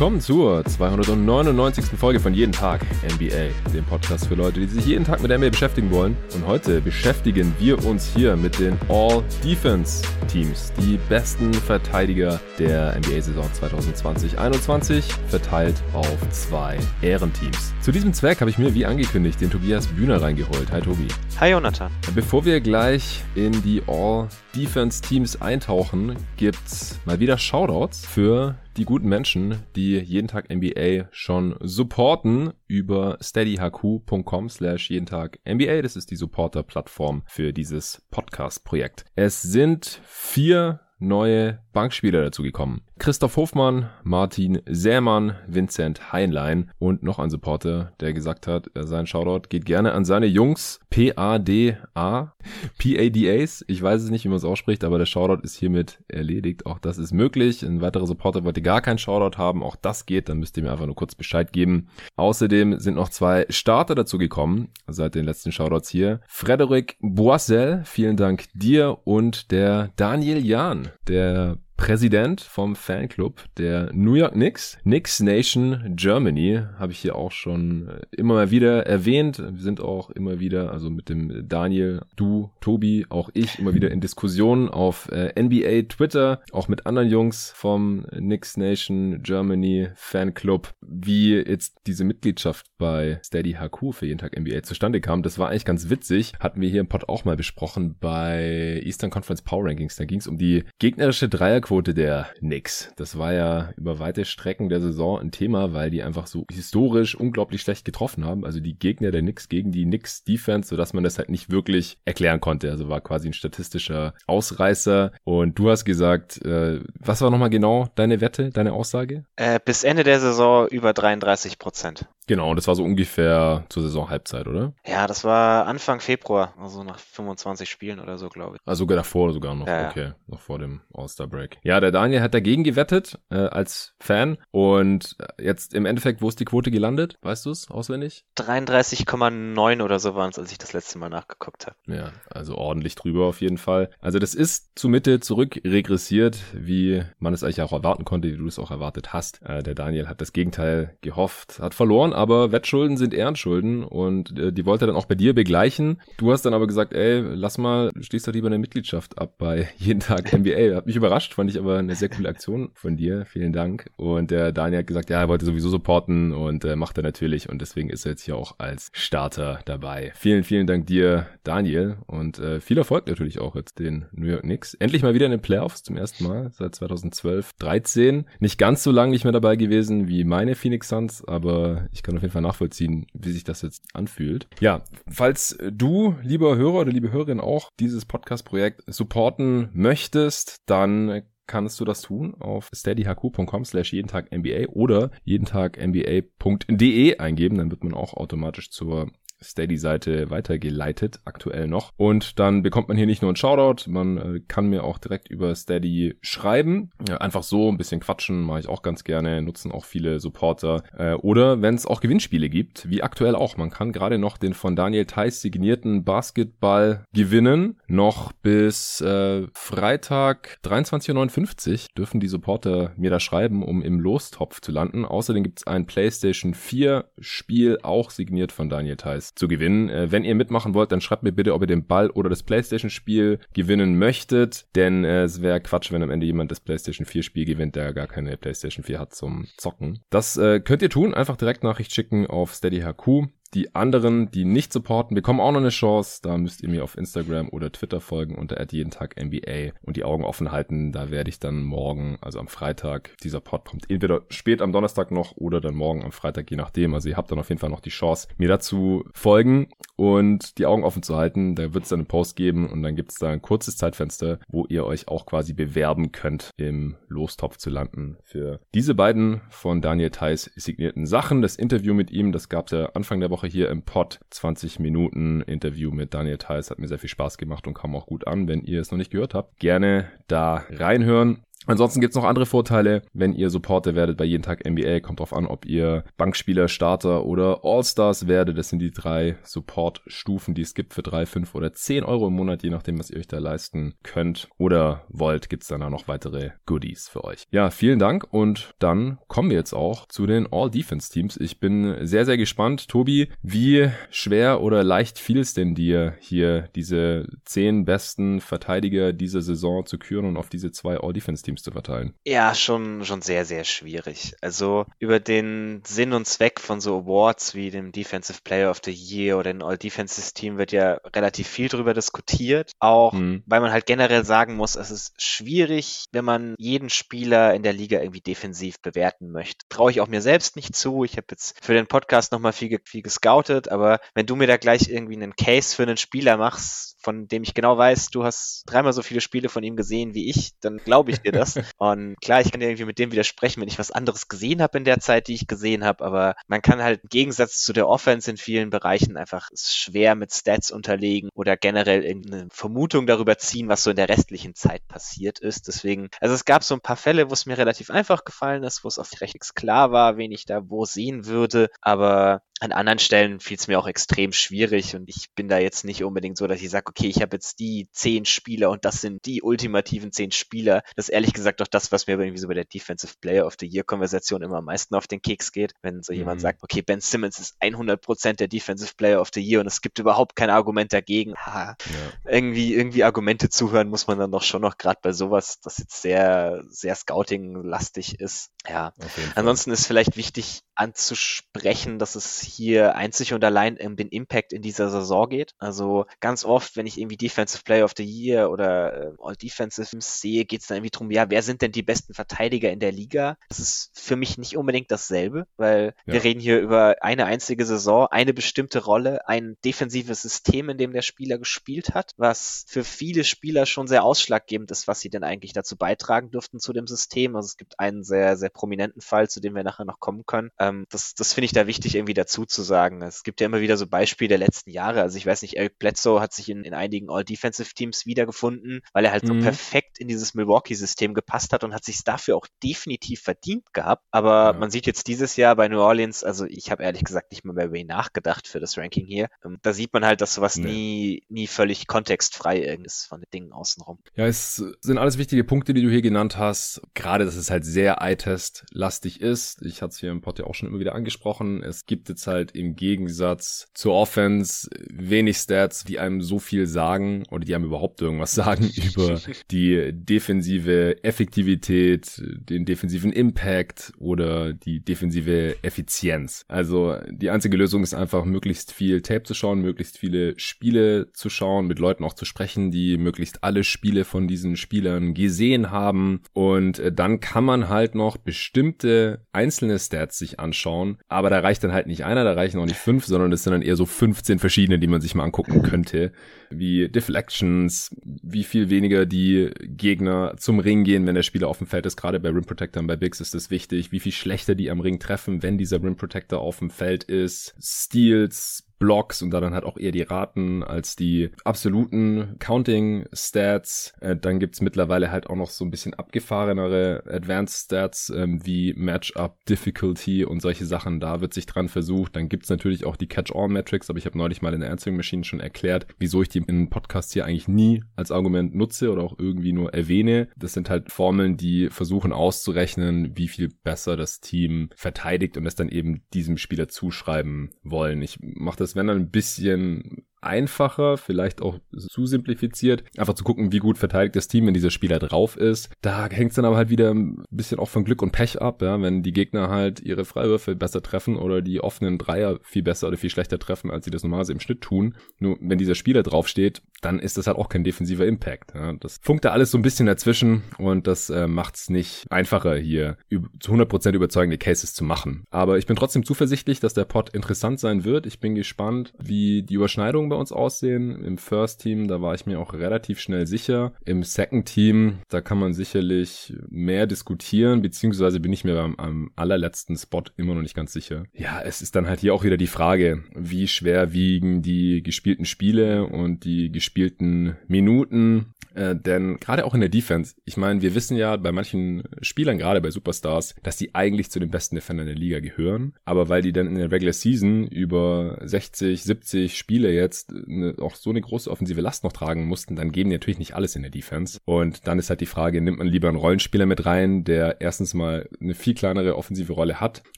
willkommen zur 299. Folge von Jeden Tag NBA, dem Podcast für Leute, die sich jeden Tag mit NBA beschäftigen wollen. Und heute beschäftigen wir uns hier mit den All-Defense-Teams, die besten Verteidiger der NBA-Saison 2020-21, verteilt auf zwei Ehrenteams. Zu diesem Zweck habe ich mir, wie angekündigt, den Tobias Bühner reingeholt. Hi Tobi. Hi Jonathan. Bevor wir gleich in die All-Defense-Teams eintauchen, gibt's mal wieder Shoutouts für die guten Menschen, die jeden Tag NBA schon supporten über steadyhq.com slash jeden Tag NBA. Das ist die Supporter-Plattform für dieses Podcast-Projekt. Es sind vier neue Bankspieler dazugekommen. Christoph Hofmann, Martin Sämann, Vincent Heinlein und noch ein Supporter, der gesagt hat, sein Shoutout geht gerne an seine Jungs P-A-D-A, P-A-D-As. Ich weiß es nicht, wie man es ausspricht, aber der Shoutout ist hiermit erledigt. Auch das ist möglich. Ein weiterer Supporter wollte gar keinen Shoutout haben. Auch das geht. Dann müsst ihr mir einfach nur kurz Bescheid geben. Außerdem sind noch zwei Starter dazu gekommen seit den letzten Shoutouts hier. Frederik Boissel, vielen Dank dir und der Daniel Jahn, der Präsident vom Fanclub der New York Knicks, Knicks Nation Germany, habe ich hier auch schon äh, immer mal wieder erwähnt. Wir sind auch immer wieder, also mit dem Daniel, du, Tobi, auch ich, immer wieder in Diskussionen auf äh, NBA Twitter, auch mit anderen Jungs vom Knicks Nation Germany Fanclub, wie jetzt diese Mitgliedschaft bei Steady HQ für jeden Tag NBA zustande kam. Das war eigentlich ganz witzig. Hatten wir hier im Pod auch mal besprochen bei Eastern Conference Power Rankings. Da ging es um die gegnerische Dreier Dreierquote der Knicks. Das war ja über weite Strecken der Saison ein Thema, weil die einfach so historisch unglaublich schlecht getroffen haben. Also die Gegner der Knicks gegen die Knicks Defense, sodass man das halt nicht wirklich erklären konnte. Also war quasi ein statistischer Ausreißer. Und du hast gesagt, äh, was war nochmal genau deine Wette, deine Aussage? Äh, bis Ende der Saison über 33 Prozent. Genau, und das war so ungefähr zur Saisonhalbzeit, oder? Ja, das war Anfang Februar, also nach 25 Spielen oder so, glaube ich. Also sogar davor sogar noch, ja, okay, ja. noch vor dem All-Star-Break. Ja, der Daniel hat dagegen gewettet, äh, als Fan. Und jetzt im Endeffekt, wo ist die Quote gelandet? Weißt du es auswendig? 33,9 oder so waren es, als ich das letzte Mal nachgeguckt habe. Ja, also ordentlich drüber auf jeden Fall. Also das ist zur Mitte zurück regressiert, wie man es eigentlich auch erwarten konnte, wie du es auch erwartet hast. Äh, der Daniel hat das Gegenteil gehofft, hat verloren, aber Wettschulden sind Ehrenschulden und äh, die wollte er dann auch bei dir begleichen. Du hast dann aber gesagt, ey, lass mal, schließ doch lieber eine Mitgliedschaft ab bei jeden Tag NBA. Hat mich überrascht, fand ich aber eine sehr coole Aktion von dir. Vielen Dank. Und der Daniel hat gesagt, ja, er wollte sowieso supporten und äh, macht er natürlich und deswegen ist er jetzt hier auch als Starter dabei. Vielen, vielen Dank dir, Daniel und äh, viel Erfolg natürlich auch jetzt den New York Knicks. Endlich mal wieder in den Playoffs zum ersten Mal seit 2012, 13. Nicht ganz so lange nicht mehr dabei gewesen wie meine Phoenix Suns, aber ich kann kann auf jeden Fall nachvollziehen, wie sich das jetzt anfühlt. Ja, falls du, lieber Hörer oder liebe Hörerin, auch dieses Podcast-Projekt supporten möchtest, dann kannst du das tun auf steadyhq.com slash jeden Tag NBA oder jeden Tag NBA.de eingeben, dann wird man auch automatisch zur Steady-Seite weitergeleitet, aktuell noch. Und dann bekommt man hier nicht nur einen Shoutout, man äh, kann mir auch direkt über Steady schreiben. Ja, einfach so ein bisschen quatschen, mache ich auch ganz gerne, nutzen auch viele Supporter. Äh, oder wenn es auch Gewinnspiele gibt, wie aktuell auch. Man kann gerade noch den von Daniel Theiss signierten Basketball gewinnen. Noch bis äh, Freitag 23.59 Uhr dürfen die Supporter mir da schreiben, um im Lostopf zu landen. Außerdem gibt es ein PlayStation 4 Spiel, auch signiert von Daniel Theiss zu gewinnen. Äh, wenn ihr mitmachen wollt, dann schreibt mir bitte, ob ihr den Ball oder das PlayStation-Spiel gewinnen möchtet, denn äh, es wäre Quatsch, wenn am Ende jemand das PlayStation 4-Spiel gewinnt, der gar keine PlayStation 4 hat zum Zocken. Das äh, könnt ihr tun, einfach direkt Nachricht schicken auf SteadyHQ. Die anderen, die nicht supporten, bekommen auch noch eine Chance. Da müsst ihr mir auf Instagram oder Twitter folgen unter jeden Tag NBA und die Augen offen halten. Da werde ich dann morgen, also am Freitag, dieser Pod kommt entweder spät am Donnerstag noch oder dann morgen am Freitag, je nachdem. Also ihr habt dann auf jeden Fall noch die Chance, mir dazu folgen und die Augen offen zu halten. Da wird es dann einen Post geben und dann gibt es da ein kurzes Zeitfenster, wo ihr euch auch quasi bewerben könnt, im Lostopf zu landen für diese beiden von Daniel Theiss signierten Sachen. Das Interview mit ihm, das gab es ja Anfang der Woche Woche hier im Pod. 20 Minuten Interview mit Daniel Theiss hat mir sehr viel Spaß gemacht und kam auch gut an. Wenn ihr es noch nicht gehört habt, gerne da reinhören. Ansonsten gibt's noch andere Vorteile, wenn ihr Supporter werdet bei jeden Tag NBA. Kommt drauf an, ob ihr Bankspieler, Starter oder All-Stars werdet. Das sind die drei Support-Stufen, die es gibt für drei, fünf oder zehn Euro im Monat, je nachdem, was ihr euch da leisten könnt oder wollt, gibt's dann auch noch weitere Goodies für euch. Ja, vielen Dank und dann kommen wir jetzt auch zu den All-Defense-Teams. Ich bin sehr, sehr gespannt. Tobi, wie schwer oder leicht fiel es denn dir, hier diese zehn besten Verteidiger dieser Saison zu küren und auf diese zwei All-Defense-Teams zu verteilen? Ja, schon, schon sehr, sehr schwierig. Also über den Sinn und Zweck von so Awards wie dem Defensive Player of the Year oder den All-Defenses Team wird ja relativ viel drüber diskutiert. Auch mhm. weil man halt generell sagen muss, es ist schwierig, wenn man jeden Spieler in der Liga irgendwie defensiv bewerten möchte. Traue ich auch mir selbst nicht zu. Ich habe jetzt für den Podcast nochmal viel, viel gescoutet, aber wenn du mir da gleich irgendwie einen Case für einen Spieler machst, von dem ich genau weiß, du hast dreimal so viele Spiele von ihm gesehen wie ich, dann glaube ich dir das. Und klar, ich kann irgendwie mit dem widersprechen, wenn ich was anderes gesehen habe in der Zeit, die ich gesehen habe, aber man kann halt im Gegensatz zu der Offense in vielen Bereichen einfach schwer mit Stats unterlegen oder generell irgendeine Vermutung darüber ziehen, was so in der restlichen Zeit passiert ist. Deswegen, also es gab so ein paar Fälle, wo es mir relativ einfach gefallen ist, wo es auf recht klar war, wen ich da wo sehen würde, aber an anderen Stellen fiel es mir auch extrem schwierig und ich bin da jetzt nicht unbedingt so, dass ich sage, okay, ich habe jetzt die zehn Spieler und das sind die ultimativen zehn Spieler. Das ist ehrlich gesagt doch das, was mir irgendwie so bei der Defensive Player of the Year Konversation immer am meisten auf den Keks geht. Wenn so mhm. jemand sagt, okay, Ben Simmons ist 100% der Defensive Player of the Year und es gibt überhaupt kein Argument dagegen. Ha, ja. Irgendwie, irgendwie Argumente zuhören muss man dann doch schon noch, gerade bei sowas, das jetzt sehr, sehr Scouting-lastig ist. Ja. Ansonsten ist vielleicht wichtig anzusprechen, dass es hier einzig und allein um den Impact in dieser Saison geht. Also ganz oft, wenn ich irgendwie Defensive Player of the Year oder äh, All Defensive sehe, geht es dann irgendwie drum, ja, wer sind denn die besten Verteidiger in der Liga? Das ist für mich nicht unbedingt dasselbe, weil ja. wir reden hier über eine einzige Saison, eine bestimmte Rolle, ein defensives System, in dem der Spieler gespielt hat, was für viele Spieler schon sehr ausschlaggebend ist, was sie denn eigentlich dazu beitragen dürften zu dem System. Also es gibt einen sehr, sehr prominenten Fall, zu dem wir nachher noch kommen können. Ähm, das das finde ich da wichtig irgendwie dazu zu sagen. Es gibt ja immer wieder so Beispiele der letzten Jahre. Also ich weiß nicht, Eric Bledsoe hat sich in, in einigen All-Defensive-Teams wiedergefunden, weil er halt mhm. so perfekt in dieses Milwaukee-System gepasst hat und hat sich dafür auch definitiv verdient gehabt. Aber ja. man sieht jetzt dieses Jahr bei New Orleans, also ich habe ehrlich gesagt nicht mal mehr ihn nachgedacht für das Ranking hier. Ähm, da sieht man halt, dass sowas nee. nie, nie völlig kontextfrei ist von den Dingen außenrum. Ja, es sind alles wichtige Punkte, die du hier genannt hast. Gerade, dass es halt sehr eye-test-lastig ist. Ich hatte es hier im Pod ja auch schon immer wieder angesprochen. Es gibt jetzt halt im Gegensatz zur Offense wenig Stats, die einem so viel sagen oder die einem überhaupt irgendwas sagen über die defensive Effektivität, den defensiven Impact oder die defensive Effizienz. Also die einzige Lösung ist einfach möglichst viel Tape zu schauen, möglichst viele Spiele zu schauen, mit Leuten auch zu sprechen, die möglichst alle Spiele von diesen Spielern gesehen haben und äh, dann kann man halt noch bestimmte einzelne Stats sich anschauen, aber da reicht dann halt nicht einer, da reichen auch nicht fünf, sondern es sind dann eher so 15 verschiedene, die man sich mal angucken könnte, wie Deflections, wie viel weniger die Gegner zum Ring gehen, wenn der Spieler auf dem Feld ist. Gerade bei Rim Protectors bei Bigs ist das wichtig, wie viel schlechter die am Ring treffen, wenn dieser Rim Protector auf dem Feld ist. Steals, Blocks und da dann halt auch eher die Raten als die absoluten Counting-Stats. Äh, dann gibt's mittlerweile halt auch noch so ein bisschen abgefahrenere Advanced Stats ähm, wie Matchup Difficulty und solche Sachen. Da wird sich dran versucht. Dann gibt's natürlich auch die Catch-All-Metrics, aber ich habe neulich mal in der Answering Machine schon erklärt, wieso ich die in Podcasts hier eigentlich nie als Argument nutze oder auch irgendwie nur erwähne. Das sind halt Formeln, die versuchen auszurechnen, wie viel besser das Team verteidigt und es dann eben diesem Spieler zuschreiben wollen. Ich mache das das wenn dann ein bisschen einfacher, vielleicht auch zu simplifiziert, einfach zu gucken, wie gut verteidigt das Team, wenn dieser Spieler drauf ist. Da hängt es dann aber halt wieder ein bisschen auch von Glück und Pech ab, ja, wenn die Gegner halt ihre Freiwürfe besser treffen oder die offenen Dreier viel besser oder viel schlechter treffen, als sie das normalerweise im Schnitt tun. Nur wenn dieser Spieler draufsteht, dann ist das halt auch kein defensiver Impact. Ja. Das funkt da alles so ein bisschen dazwischen und das äh, macht es nicht einfacher, hier zu 100% überzeugende Cases zu machen. Aber ich bin trotzdem zuversichtlich, dass der Pod interessant sein wird. Ich bin gespannt, wie die Überschneidungen bei uns aussehen. Im First Team, da war ich mir auch relativ schnell sicher. Im Second Team, da kann man sicherlich mehr diskutieren, beziehungsweise bin ich mir beim am allerletzten Spot immer noch nicht ganz sicher. Ja, es ist dann halt hier auch wieder die Frage, wie schwer wiegen die gespielten Spiele und die gespielten Minuten äh, denn gerade auch in der Defense, ich meine, wir wissen ja bei manchen Spielern, gerade bei Superstars, dass die eigentlich zu den besten Defendern der Liga gehören. Aber weil die dann in der Regular Season über 60, 70 Spiele jetzt eine, auch so eine große offensive Last noch tragen mussten, dann geben die natürlich nicht alles in der Defense. Und dann ist halt die Frage, nimmt man lieber einen Rollenspieler mit rein, der erstens mal eine viel kleinere offensive Rolle hat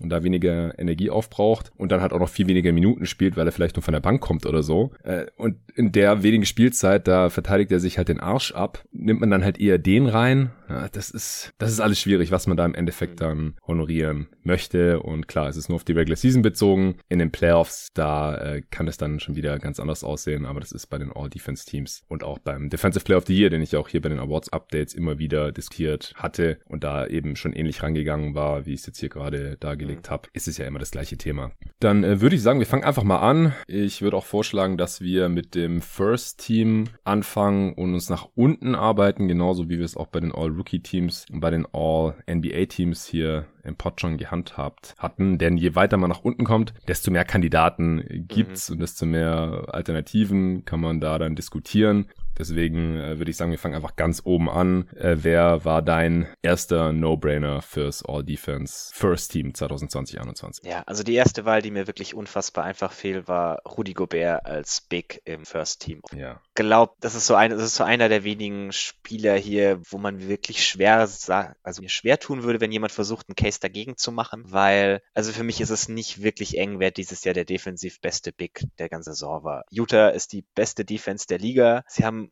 und da weniger Energie aufbraucht und dann halt auch noch viel weniger Minuten spielt, weil er vielleicht nur von der Bank kommt oder so. Äh, und in der wenigen Spielzeit, da verteidigt er sich halt den Arsch ab. Nimmt man dann halt eher den rein, das ist, das ist alles schwierig, was man da im Endeffekt dann honorieren möchte. Und klar, es ist nur auf die Regular Season bezogen. In den Playoffs, da äh, kann es dann schon wieder ganz anders aussehen, aber das ist bei den All-Defense-Teams und auch beim Defensive Player of the Year, den ich auch hier bei den Awards-Updates immer wieder diskutiert hatte und da eben schon ähnlich rangegangen war, wie ich es jetzt hier gerade dargelegt mhm. habe, ist es ja immer das gleiche Thema. Dann äh, würde ich sagen, wir fangen einfach mal an. Ich würde auch vorschlagen, dass wir mit dem First Team anfangen und uns nach unten arbeiten, genauso wie wir es auch bei den All Rookie-Teams und bei den All-NBA-Teams hier im Pod schon gehandhabt hatten. Denn je weiter man nach unten kommt, desto mehr Kandidaten gibt's mhm. und desto mehr Alternativen kann man da dann diskutieren. Deswegen äh, würde ich sagen, wir fangen einfach ganz oben an. Äh, wer war dein erster No-Brainer fürs All-Defense First Team 2020-21? Ja, also die erste Wahl, die mir wirklich unfassbar einfach fiel, war Rudi Gobert als Big im First Team. Ja. Glaubt, das ist so ein, das ist so einer der wenigen Spieler hier, wo man wirklich schwer, also mir schwer tun würde, wenn jemand versucht, einen Case dagegen zu machen, weil, also für mich ist es nicht wirklich eng, wer dieses Jahr der defensiv beste Big der ganzen Saison war. Utah ist die beste Defense der Liga. Sie haben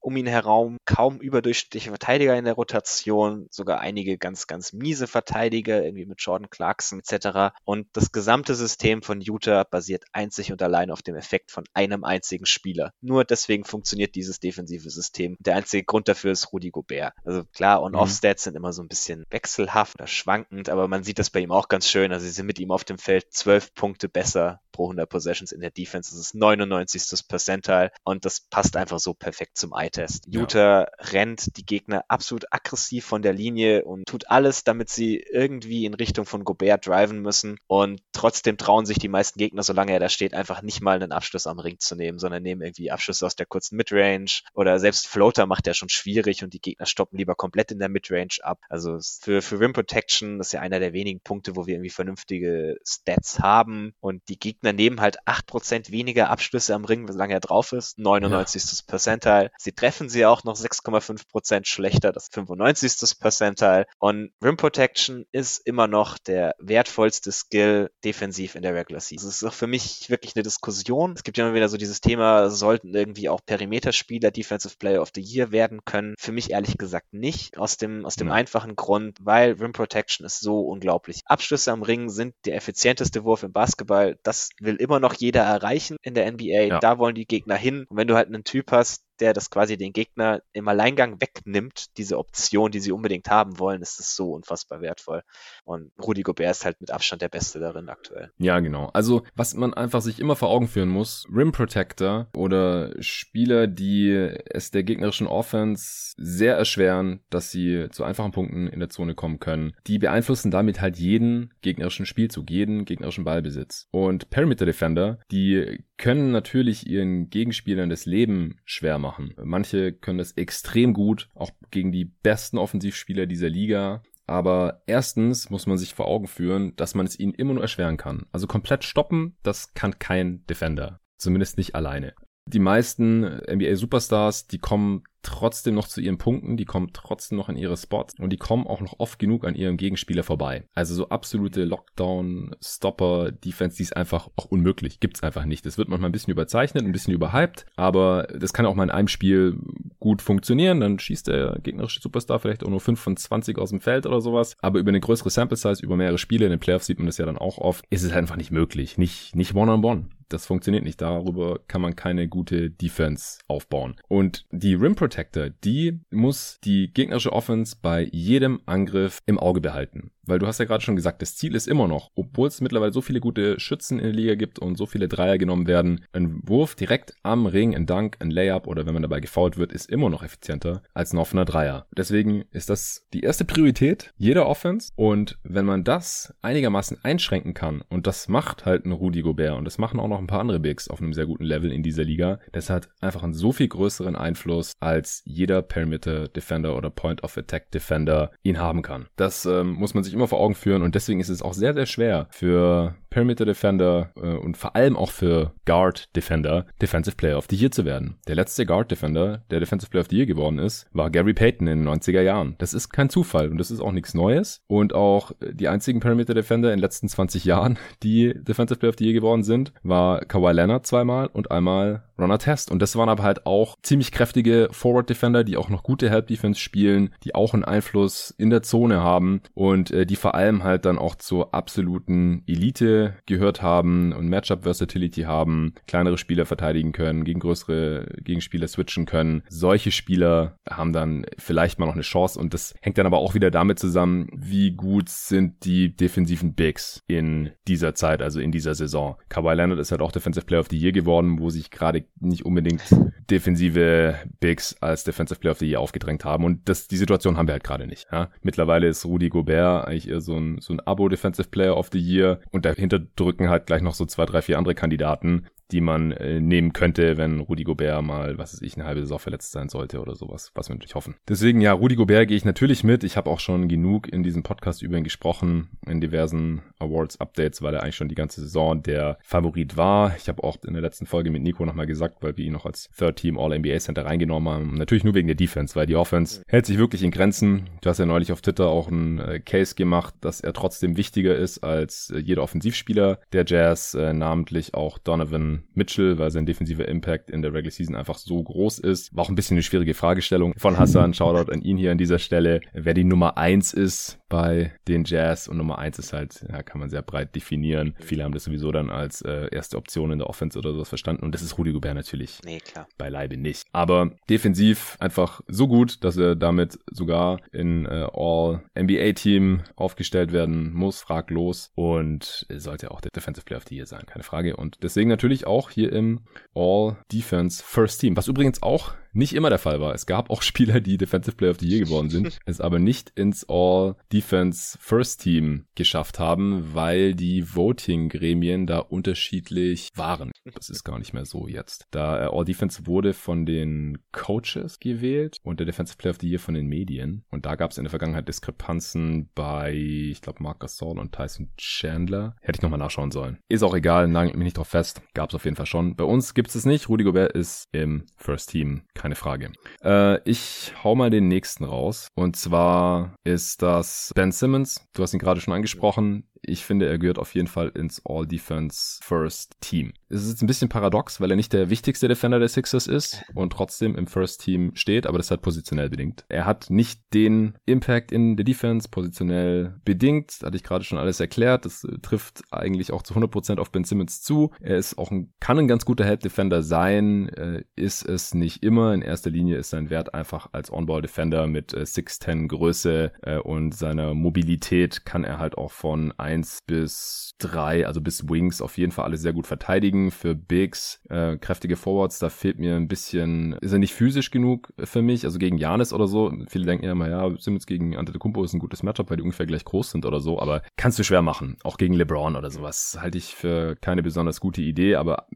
um ihn herum kaum überdurchschnittliche Verteidiger in der Rotation, sogar einige ganz, ganz miese Verteidiger, irgendwie mit Jordan Clarkson etc. Und das gesamte System von Utah basiert einzig und allein auf dem Effekt von einem einzigen Spieler. Nur deswegen funktioniert dieses defensive System. Der einzige Grund dafür ist Rudy Gobert. Also klar, On-Off-Stats mhm. sind immer so ein bisschen wechselhaft oder schwankend, aber man sieht das bei ihm auch ganz schön. Also sie sind mit ihm auf dem Feld zwölf Punkte besser pro 100 Possessions in der Defense. Das ist 99. Percentile und das passt einfach so perfekt zum Eye-Test. Utah ja. rennt die Gegner absolut aggressiv von der Linie und tut alles, damit sie irgendwie in Richtung von Gobert driven müssen und trotzdem trauen sich die meisten Gegner, solange er da steht, einfach nicht mal einen Abschluss am Ring zu nehmen, sondern nehmen irgendwie Abschlüsse aus der kurzen Midrange oder selbst Floater macht er schon schwierig und die Gegner stoppen lieber komplett in der Midrange ab. Also für, für Rim Protection ist ja einer der wenigen Punkte, wo wir irgendwie vernünftige Stats haben und die Gegner Gegner nehmen halt 8% weniger Abschlüsse am Ring, solange er drauf ist. 99. Ja. Percentile. Sie treffen sie auch noch 6,5% schlechter, das 95. Percentile. Und Rim Protection ist immer noch der wertvollste Skill defensiv in der Regular Season. Das ist auch für mich wirklich eine Diskussion. Es gibt ja immer wieder so dieses Thema, sollten irgendwie auch Perimeterspieler Defensive Player of the Year werden können. Für mich ehrlich gesagt nicht. Aus dem, aus dem ja. einfachen Grund, weil Rim Protection ist so unglaublich. Abschlüsse am Ring sind der effizienteste Wurf im Basketball. Das will immer noch jeder erreichen in der NBA. Ja. Da wollen die Gegner hin. Und wenn du halt einen Typ hast, der das quasi den Gegner im Alleingang wegnimmt, diese Option, die sie unbedingt haben wollen, ist es so unfassbar wertvoll. Und Rudi Gobert ist halt mit Abstand der Beste darin aktuell. Ja, genau. Also, was man einfach sich immer vor Augen führen muss, Rim Protector oder Spieler, die es der gegnerischen Offense sehr erschweren, dass sie zu einfachen Punkten in der Zone kommen können, die beeinflussen damit halt jeden gegnerischen Spielzug, jeden gegnerischen Ballbesitz. Und Perimeter Defender, die können natürlich ihren Gegenspielern das Leben schwer machen. Manche können das extrem gut, auch gegen die besten Offensivspieler dieser Liga. Aber erstens muss man sich vor Augen führen, dass man es ihnen immer nur erschweren kann. Also komplett stoppen, das kann kein Defender. Zumindest nicht alleine. Die meisten NBA Superstars, die kommen trotzdem noch zu ihren Punkten, die kommen trotzdem noch an ihre Spots und die kommen auch noch oft genug an ihrem Gegenspieler vorbei. Also so absolute Lockdown-Stopper-Defense, die ist einfach auch unmöglich. Gibt's einfach nicht. Das wird manchmal ein bisschen überzeichnet, ein bisschen überhyped, aber das kann auch mal in einem Spiel gut funktionieren. Dann schießt der gegnerische Superstar vielleicht auch nur 5 von 20 aus dem Feld oder sowas. Aber über eine größere Sample-Size, über mehrere Spiele, in den Playoffs sieht man das ja dann auch oft, ist es einfach nicht möglich. Nicht, nicht one-on-one. -on -one. Das funktioniert nicht. Darüber kann man keine gute Defense aufbauen. Und die Rim Protector, die muss die gegnerische Offense bei jedem Angriff im Auge behalten. Weil du hast ja gerade schon gesagt, das Ziel ist immer noch, obwohl es mittlerweile so viele gute Schützen in der Liga gibt und so viele Dreier genommen werden, ein Wurf direkt am Ring, ein Dunk, ein Layup oder wenn man dabei gefault wird, ist immer noch effizienter als ein offener Dreier. Deswegen ist das die erste Priorität jeder Offense und wenn man das einigermaßen einschränken kann und das macht halt ein Rudi Gobert und das machen auch noch ein paar andere Bigs auf einem sehr guten Level in dieser Liga, das hat einfach einen so viel größeren Einfluss als jeder Perimeter Defender oder Point of Attack Defender ihn haben kann. Das ähm, muss man sich immer vor Augen führen und deswegen ist es auch sehr, sehr schwer für Perimeter Defender äh, und vor allem auch für Guard Defender Defensive Player of the Year zu werden. Der letzte Guard Defender, der Defensive Player of the Year geworden ist, war Gary Payton in den 90er Jahren. Das ist kein Zufall und das ist auch nichts Neues und auch die einzigen Perimeter Defender in den letzten 20 Jahren, die Defensive Player of the Year geworden sind, war Kawhi Leonard zweimal und einmal Runner Test. Und das waren aber halt auch ziemlich kräftige Forward Defender, die auch noch gute Help Defense spielen, die auch einen Einfluss in der Zone haben und äh, die vor allem halt dann auch zur absoluten Elite gehört haben und Matchup Versatility haben, kleinere Spieler verteidigen können, gegen größere Gegenspieler switchen können. Solche Spieler haben dann vielleicht mal noch eine Chance und das hängt dann aber auch wieder damit zusammen, wie gut sind die defensiven Bigs in dieser Zeit, also in dieser Saison. Kawhi Leonard ist halt auch Defensive Player of the Year geworden, wo sich gerade nicht unbedingt defensive Bigs als Defensive Player of the Year aufgedrängt haben. Und das, die Situation haben wir halt gerade nicht. Ja? Mittlerweile ist Rudy Gobert eigentlich eher so ein, so ein Abo-Defensive Player of the Year und dahinter drücken halt gleich noch so zwei, drei, vier andere Kandidaten, die man äh, nehmen könnte, wenn Rudi Gobert mal, was weiß ich, eine halbe Saison verletzt sein sollte oder sowas, was wir natürlich hoffen. Deswegen, ja, Rudi Gobert gehe ich natürlich mit. Ich habe auch schon genug in diesem Podcast über ihn gesprochen, in diversen Awards-Updates, weil er eigentlich schon die ganze Saison der Favorit war. Ich habe auch in der letzten Folge mit Nico nochmal gesagt, weil wir ihn noch als Third-Team All-NBA-Center reingenommen haben. Natürlich nur wegen der Defense, weil die Offense hält sich wirklich in Grenzen. Du hast ja neulich auf Twitter auch einen äh, Case gemacht, dass er trotzdem wichtiger ist als äh, jeder Offensivspieler der Jazz, äh, namentlich auch Donovan Mitchell, weil sein defensiver Impact in der Regular Season einfach so groß ist. War auch ein bisschen eine schwierige Fragestellung von Hassan. Shoutout an ihn hier an dieser Stelle. Wer die Nummer eins ist bei den Jazz und Nummer eins ist halt, ja, kann man sehr breit definieren. Viele haben das sowieso dann als äh, erste Option in der Offense oder sowas verstanden und das ist Rudy Gobert natürlich nee, klar. beileibe nicht. Aber defensiv einfach so gut, dass er damit sogar in äh, All-NBA-Team aufgestellt werden muss, fraglos und sollte auch der Defensive Player of the Year sein, keine Frage. Und deswegen natürlich auch hier im All-Defense First Team, was übrigens auch nicht immer der Fall war. Es gab auch Spieler, die Defensive Player of the Year geworden sind, es aber nicht ins All-Defense First Team geschafft haben, weil die Voting-Gremien da unterschiedlich waren. Das ist gar nicht mehr so jetzt. Da äh, All-Defense wurde von den Coaches gewählt und der Defensive Player of the Year von den Medien. Und da gab es in der Vergangenheit Diskrepanzen bei, ich glaube, Mark Gasol und Tyson Chandler. Hätte ich nochmal nachschauen sollen. Ist auch egal, nagelt mich nicht drauf fest. Gab es auf jeden Fall schon. Bei uns gibt es es nicht. Rudy Gobert ist im First Team keine Frage. Äh, ich hau mal den nächsten raus. Und zwar ist das Ben Simmons. Du hast ihn gerade schon angesprochen. Ich finde, er gehört auf jeden Fall ins All-Defense First Team. Es ist jetzt ein bisschen paradox, weil er nicht der wichtigste Defender der Sixers ist und trotzdem im First Team steht, aber das ist halt positionell bedingt. Er hat nicht den Impact in der Defense positionell bedingt, hatte ich gerade schon alles erklärt. Das äh, trifft eigentlich auch zu 100% auf Ben Simmons zu. Er ist auch ein, kann ein ganz guter Help Defender sein, äh, ist es nicht immer. In erster Linie ist sein Wert einfach als On-Ball Defender mit äh, 6'10 Größe äh, und seiner Mobilität kann er halt auch von 1 bis 3, also bis Wings auf jeden Fall alle sehr gut verteidigen. Für Bigs, äh, kräftige Forwards, da fehlt mir ein bisschen, ist er nicht physisch genug für mich, also gegen Janis oder so. Viele denken ja immer, ja, Simmons gegen Antetokounmpo ist ein gutes Matchup, weil die ungefähr gleich groß sind oder so, aber kannst du schwer machen. Auch gegen LeBron oder sowas halte ich für keine besonders gute Idee, aber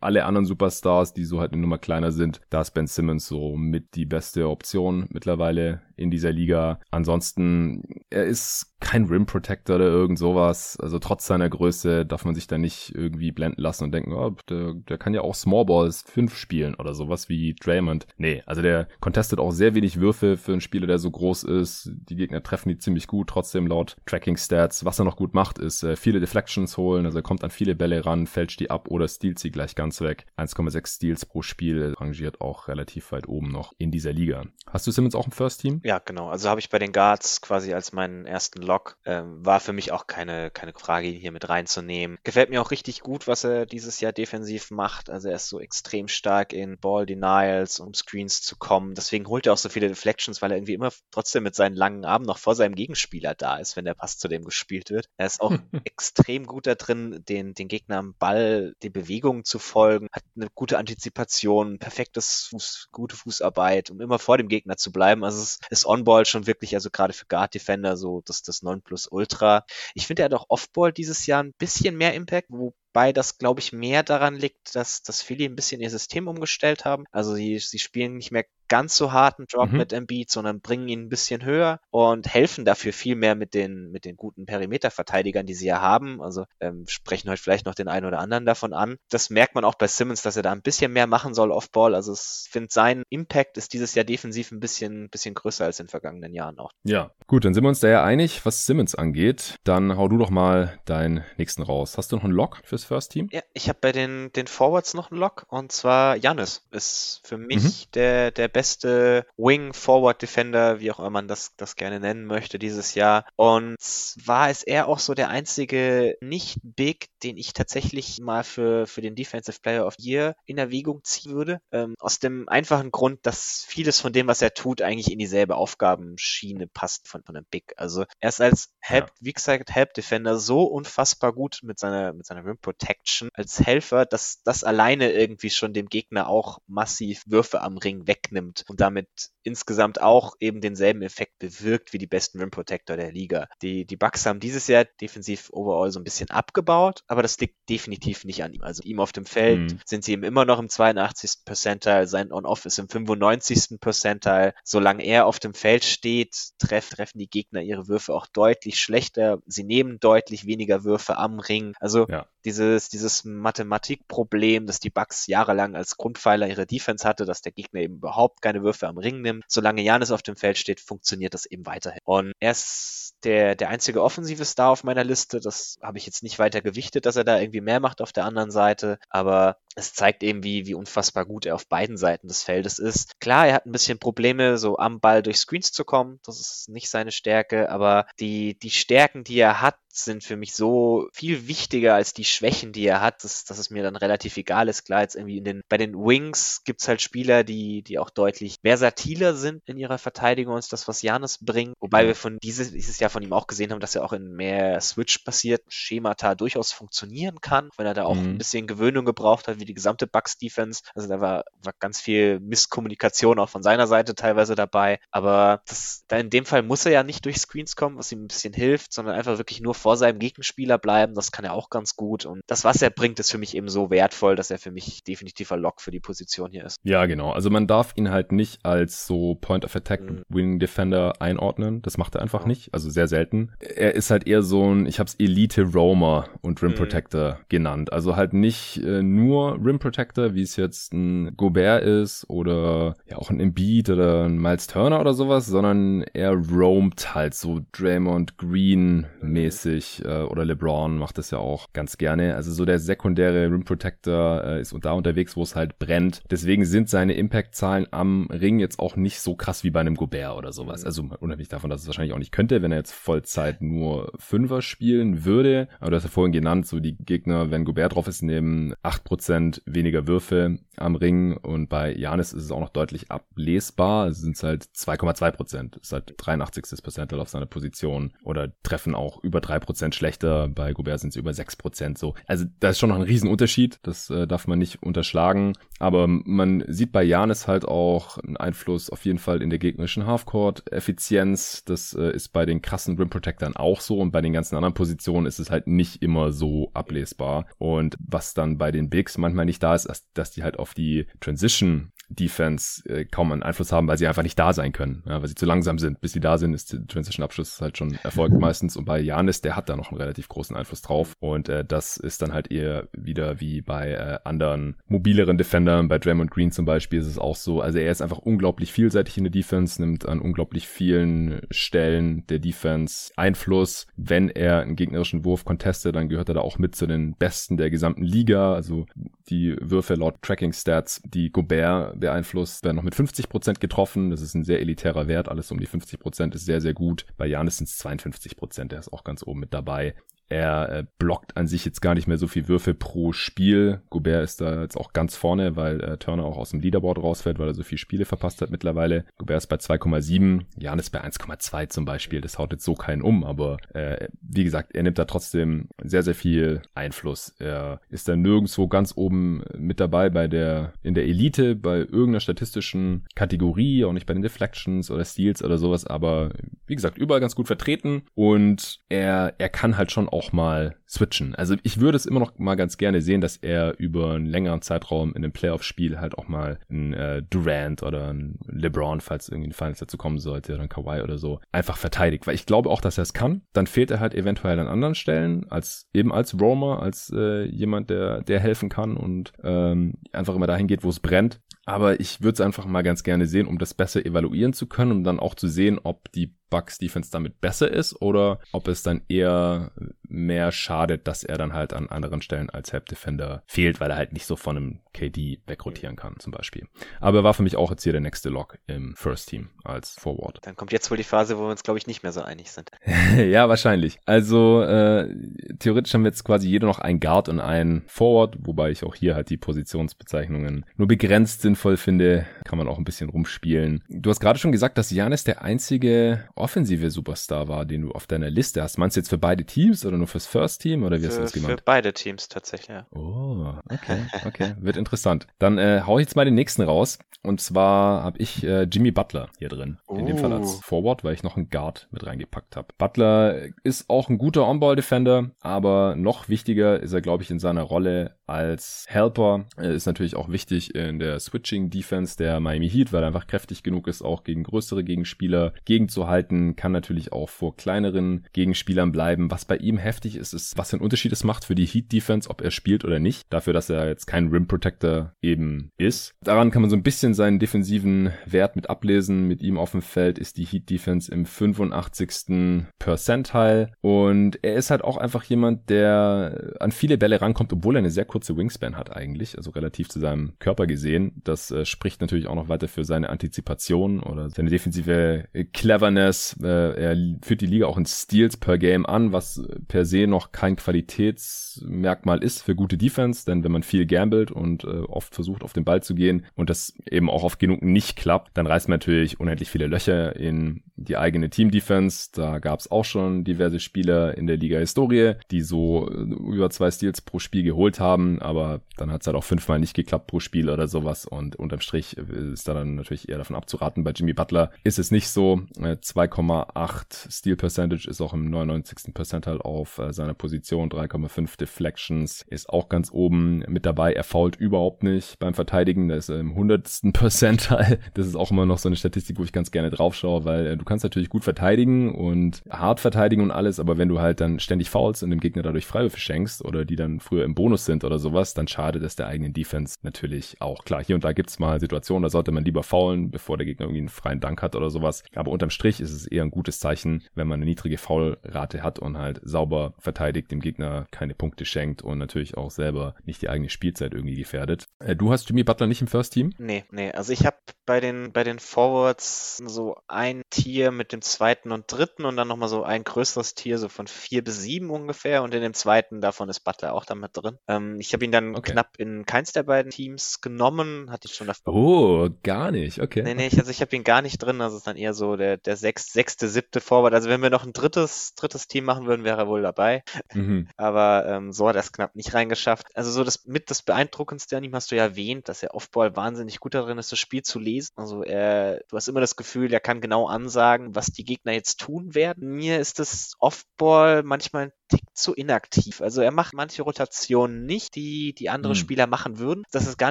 alle anderen Superstars, die so halt eine Nummer kleiner sind, da ist Ben Simmons so mit die beste Option mittlerweile in dieser Liga. Ansonsten, er ist kein Rim Protector oder irgend sowas. Also trotz seiner Größe darf man sich da nicht irgendwie blenden lassen und denken, oh, der, der kann ja auch Small Balls 5 spielen oder sowas wie Draymond. Nee, also der contestet auch sehr wenig Würfe für einen Spieler, der so groß ist. Die Gegner treffen die ziemlich gut, trotzdem laut Tracking Stats. Was er noch gut macht, ist äh, viele Deflections holen. Also er kommt an viele Bälle ran, fälscht die ab oder stiehlt sie gleich ganz weg. 1,6 Steals pro Spiel rangiert auch relativ weit oben noch in dieser Liga. Hast du Simmons auch im First Team? Ja, Ja, genau. Also habe ich bei den Guards quasi als meinen ersten Lock. Ähm, war für mich auch keine, keine Frage, ihn hier mit reinzunehmen. Gefällt mir auch richtig gut, was er dieses Jahr defensiv macht. Also er ist so extrem stark in Ball Denials, um Screens zu kommen. Deswegen holt er auch so viele Deflections, weil er irgendwie immer trotzdem mit seinen langen Armen noch vor seinem Gegenspieler da ist, wenn der Pass zu dem gespielt wird. Er ist auch extrem gut da drin, den, den Gegner am Ball, die Bewegungen zu folgen, hat eine gute Antizipation, perfektes Fuß, gute Fußarbeit, um immer vor dem Gegner zu bleiben. Also es ist On-Ball schon wirklich, also gerade für Guard-Defender so das, das Nonplusultra. Ich finde, er auch Off-Ball dieses Jahr ein bisschen mehr Impact, wo Wobei das, glaube ich, mehr daran liegt, dass, dass Philly ein bisschen ihr System umgestellt haben. Also sie, sie spielen nicht mehr ganz so harten Drop mhm. mit Embiid, sondern bringen ihn ein bisschen höher und helfen dafür viel mehr mit den, mit den guten Perimeterverteidigern, die sie ja haben. Also ähm, sprechen heute vielleicht noch den einen oder anderen davon an. Das merkt man auch bei Simmons, dass er da ein bisschen mehr machen soll auf Ball. Also ich finde, sein Impact ist dieses Jahr defensiv ein bisschen, bisschen größer als in den vergangenen Jahren auch. Ja, gut, dann sind wir uns da ja einig, was Simmons angeht. Dann hau du doch mal deinen nächsten raus. Hast du noch einen Lock fürs First Team? Ja, ich habe bei den, den Forwards noch einen Lock und zwar Janis ist für mich mhm. der, der beste beste Wing Forward Defender, wie auch immer man das, das gerne nennen möchte dieses Jahr. Und zwar ist er auch so der einzige nicht Big, den ich tatsächlich mal für, für den Defensive Player of Year in Erwägung ziehen würde. Ähm, aus dem einfachen Grund, dass vieles von dem, was er tut, eigentlich in dieselbe Aufgabenschiene passt von, von einem Big. Also er ist als Help, ja. wie gesagt, Help Defender so unfassbar gut mit seiner, mit seiner Rim Protection als Helfer, dass das alleine irgendwie schon dem Gegner auch massiv Würfe am Ring wegnimmt nimmt und damit insgesamt auch eben denselben Effekt bewirkt wie die besten Rim Protector der Liga. Die, die Bucks haben dieses Jahr defensiv overall so ein bisschen abgebaut, aber das liegt definitiv nicht an ihm. Also ihm auf dem Feld mhm. sind sie ihm immer noch im 82. Percentile, sein On-Off ist im 95. Percentile. Solange er auf dem Feld steht, treff, treffen die Gegner ihre Würfe auch deutlich schlechter. Sie nehmen deutlich weniger Würfe am Ring. Also ja. dieses, dieses Mathematikproblem, das die Bucks jahrelang als Grundpfeiler ihrer Defense hatte, dass der Gegner eben überhaupt keine Würfe am Ring nimmt. Solange Janis auf dem Feld steht, funktioniert das eben weiterhin. Und er ist der, der einzige offensive Star auf meiner Liste. Das habe ich jetzt nicht weiter gewichtet, dass er da irgendwie mehr macht auf der anderen Seite. Aber es zeigt eben, wie, wie unfassbar gut er auf beiden Seiten des Feldes ist. Klar, er hat ein bisschen Probleme, so am Ball durch Screens zu kommen. Das ist nicht seine Stärke, aber die, die Stärken, die er hat, sind für mich so viel wichtiger als die Schwächen, die er hat, dass, dass es mir dann relativ egal ist. Klar, jetzt irgendwie in den, bei den Wings gibt's halt Spieler, die, die auch deutlich versatiler sind in ihrer Verteidigung als das, was Janis bringt. Wobei wir von dieses, dieses Jahr von ihm auch gesehen haben, dass er auch in mehr Switch-basierten Schemata durchaus funktionieren kann, wenn er da auch mhm. ein bisschen Gewöhnung gebraucht hat, wie die gesamte Bucks-Defense. Also da war, war ganz viel Misskommunikation auch von seiner Seite teilweise dabei. Aber das, da in dem Fall muss er ja nicht durch Screens kommen, was ihm ein bisschen hilft, sondern einfach wirklich nur vor seinem Gegenspieler bleiben. Das kann er auch ganz gut. Und das, was er bringt, ist für mich eben so wertvoll, dass er für mich definitiver Lock für die Position hier ist. Ja, genau. Also man darf ihn halt nicht als so Point of Attack mhm. Winning Defender einordnen. Das macht er einfach mhm. nicht. Also sehr selten. Er ist halt eher so ein, ich habe es Elite Roamer und Rim mhm. Protector genannt. Also halt nicht äh, nur Rim Protector, wie es jetzt ein Gobert ist oder ja auch ein Embiid oder ein Miles Turner oder sowas, sondern er roamt halt so Draymond Green mäßig mäßig äh, oder LeBron macht das ja auch ganz gerne. Also so der sekundäre Rim Protector äh, ist da unterwegs, wo es halt brennt. Deswegen sind seine Impact-Zahlen am Ring jetzt auch nicht so krass wie bei einem Gobert oder sowas. Mhm. Also unabhängig davon, dass es wahrscheinlich auch nicht könnte, wenn er jetzt Vollzeit nur Fünfer spielen würde. Aber du hast ja vorhin genannt, so die Gegner, wenn Gobert drauf ist, nehmen acht Prozent weniger Würfe am Ring und bei Janis ist es auch noch deutlich ablesbar. Es sind halt 2,2 Prozent. Ist halt 83. Percentile auf seiner Position oder treffen auch über drei Prozent schlechter. Bei Gobert sind es über sechs Prozent so. Also da ist schon noch ein Riesenunterschied. Das äh, darf man nicht unterschlagen. Aber man sieht bei Janis halt auch einen Einfluss auf jeden Fall in der gegnerischen Halfcourt-Effizienz. Das äh, ist bei den krassen Rim Protectern auch so. Und bei den ganzen anderen Positionen ist es halt nicht immer so ablesbar. Und was dann bei den Bigs manchmal nicht da ist, dass die halt auf die Transition Defense äh, kaum einen Einfluss haben, weil sie einfach nicht da sein können, ja, weil sie zu langsam sind. Bis sie da sind, ist der Transition-Abschluss halt schon erfolgt meistens. Und bei Janis, der hat da noch einen relativ großen Einfluss drauf. Und äh, das ist dann halt eher wieder wie bei äh, anderen mobileren Defendern. Bei Draymond Green zum Beispiel ist es auch so. Also er ist einfach unglaublich vielseitig in der Defense, nimmt an unglaublich vielen Stellen der Defense Einfluss. Wenn er einen gegnerischen Wurf contestet, dann gehört er da auch mit zu den Besten der gesamten Liga. Also die Würfe laut Tracking Stats, die Gobert beeinflusst, werden noch mit 50% getroffen. Das ist ein sehr elitärer Wert. Alles um die 50% ist sehr, sehr gut. Bei Janis sind es 52%. Der ist auch ganz oben mit dabei. Er äh, blockt an sich jetzt gar nicht mehr so viel Würfe pro Spiel. Gobert ist da jetzt auch ganz vorne, weil äh, Turner auch aus dem Leaderboard rausfällt, weil er so viele Spiele verpasst hat mittlerweile. Gobert ist bei 2,7, Janis bei 1,2 zum Beispiel. Das haut jetzt so keinen um, aber äh, wie gesagt, er nimmt da trotzdem sehr, sehr viel Einfluss. Er ist da nirgendwo ganz oben mit dabei bei der, in der Elite, bei irgendeiner statistischen Kategorie, auch nicht bei den Deflections oder Steals oder sowas, aber wie gesagt, überall ganz gut vertreten und er, er kann halt schon auch auch mal switchen. Also ich würde es immer noch mal ganz gerne sehen, dass er über einen längeren Zeitraum in einem Playoff-Spiel halt auch mal ein äh, Durant oder ein LeBron, falls irgendwie ein Finals dazu kommen sollte, oder ein Kawhi oder so, einfach verteidigt. Weil ich glaube auch, dass er es kann. Dann fehlt er halt eventuell an anderen Stellen, als eben als Roamer, als äh, jemand, der, der helfen kann und ähm, einfach immer dahin geht, wo es brennt. Aber ich würde es einfach mal ganz gerne sehen, um das besser evaluieren zu können, um dann auch zu sehen, ob die Bucks Defense damit besser ist oder ob es dann eher mehr schadet, dass er dann halt an anderen Stellen als Help Defender fehlt, weil er halt nicht so von einem KD wegrotieren kann zum Beispiel. Aber er war für mich auch jetzt hier der nächste Lock im First Team als Forward. Dann kommt jetzt wohl die Phase, wo wir uns glaube ich nicht mehr so einig sind. ja, wahrscheinlich. Also äh, theoretisch haben wir jetzt quasi jeder noch ein Guard und ein Forward, wobei ich auch hier halt die Positionsbezeichnungen nur begrenzt sinnvoll finde. Kann man auch ein bisschen rumspielen. Du hast gerade schon gesagt, dass Janis der einzige offensive Superstar war, den du auf deiner Liste hast. Meinst du jetzt für beide Teams oder nur fürs First Team oder wie für, hast du das gemeint? Für beide Teams tatsächlich, ja. Oh, okay, okay. Wird interessant. Dann äh, hau ich jetzt mal den nächsten raus. Und zwar habe ich äh, Jimmy Butler hier drin. In dem Fall als oh. Forward, weil ich noch einen Guard mit reingepackt habe. Butler ist auch ein guter On-Ball-Defender, aber noch wichtiger ist er, glaube ich, in seiner Rolle als Helper. Er ist natürlich auch wichtig in der Switching-Defense der Miami Heat, weil er einfach kräftig genug ist, auch gegen größere Gegenspieler gegenzuhalten, kann natürlich auch vor kleineren Gegenspielern bleiben. Was bei ihm heftig ist, ist, was den Unterschied es macht für die Heat-Defense, ob er spielt oder nicht. Dafür, dass er jetzt kein Rim-Protector eben ist. Daran kann man so ein bisschen seinen defensiven Wert mit ablesen. Mit ihm auf dem Feld ist die Heat-Defense im 85. Percentile und er ist halt auch einfach jemand, der an viele Bälle rankommt, obwohl er eine sehr kurze Wingspan hat eigentlich, also relativ zu seinem Körper gesehen. Das äh, spricht natürlich auch noch weiter für seine Antizipation oder seine defensive Cleverness dass äh, er führt die Liga auch in Steals per Game an, was per se noch kein Qualitätsmerkmal ist für gute Defense, denn wenn man viel gambelt und äh, oft versucht, auf den Ball zu gehen und das eben auch oft genug nicht klappt, dann reißt man natürlich unendlich viele Löcher in die eigene Team-Defense. Da gab es auch schon diverse Spieler in der Liga-Historie, die so äh, über zwei Steals pro Spiel geholt haben, aber dann hat es halt auch fünfmal nicht geklappt pro Spiel oder sowas und unterm Strich äh, ist da dann natürlich eher davon abzuraten. Bei Jimmy Butler ist es nicht so. Äh, zwei 3,8 Steal Percentage ist auch im 99. Percentile auf äh, seiner Position. 3,5 Deflections ist auch ganz oben mit dabei. Er fault überhaupt nicht beim Verteidigen. Da ist er im 100. Percentile. Das ist auch immer noch so eine Statistik, wo ich ganz gerne drauf schaue, weil äh, du kannst natürlich gut verteidigen und hart verteidigen und alles, aber wenn du halt dann ständig faulst und dem Gegner dadurch Freiwürfe schenkst oder die dann früher im Bonus sind oder sowas, dann schadet es der eigenen Defense natürlich auch. Klar, hier und da gibt es mal Situationen, da sollte man lieber faulen, bevor der Gegner irgendwie einen freien Dank hat oder sowas. Aber unterm Strich ist es eher ein gutes Zeichen, wenn man eine niedrige Foulrate hat und halt sauber verteidigt, dem Gegner keine Punkte schenkt und natürlich auch selber nicht die eigene Spielzeit irgendwie gefährdet. Äh, du hast Jimmy Butler nicht im First Team? Nee, nee. Also ich habe bei den, bei den Forwards so ein Tier mit dem zweiten und dritten und dann nochmal so ein größeres Tier, so von vier bis sieben ungefähr. Und in dem zweiten davon ist Butler auch damit drin. Ähm, ich habe ihn dann okay. knapp in keins der beiden Teams genommen, hatte ich schon davor. Oh, gar nicht, okay. Nee, nee, ich, also ich habe ihn gar nicht drin. Das ist dann eher so der, der sechs, sechste, siebte Forward. Also wenn wir noch ein drittes, drittes Team machen würden, wäre er wohl dabei. Mhm. Aber ähm, so hat er es knapp nicht reingeschafft. Also so das mit das Beeindruckendste an ihm hast du ja erwähnt, dass er Offball wahnsinnig gut darin ist, das Spiel zu lesen. Also er, du hast immer das Gefühl, er kann genau ansagen, was die Gegner jetzt tun werden. Mir ist das Offball manchmal ein Tick zu inaktiv. Also er macht manche Rotationen nicht, die die andere mhm. Spieler machen würden. Das ist gar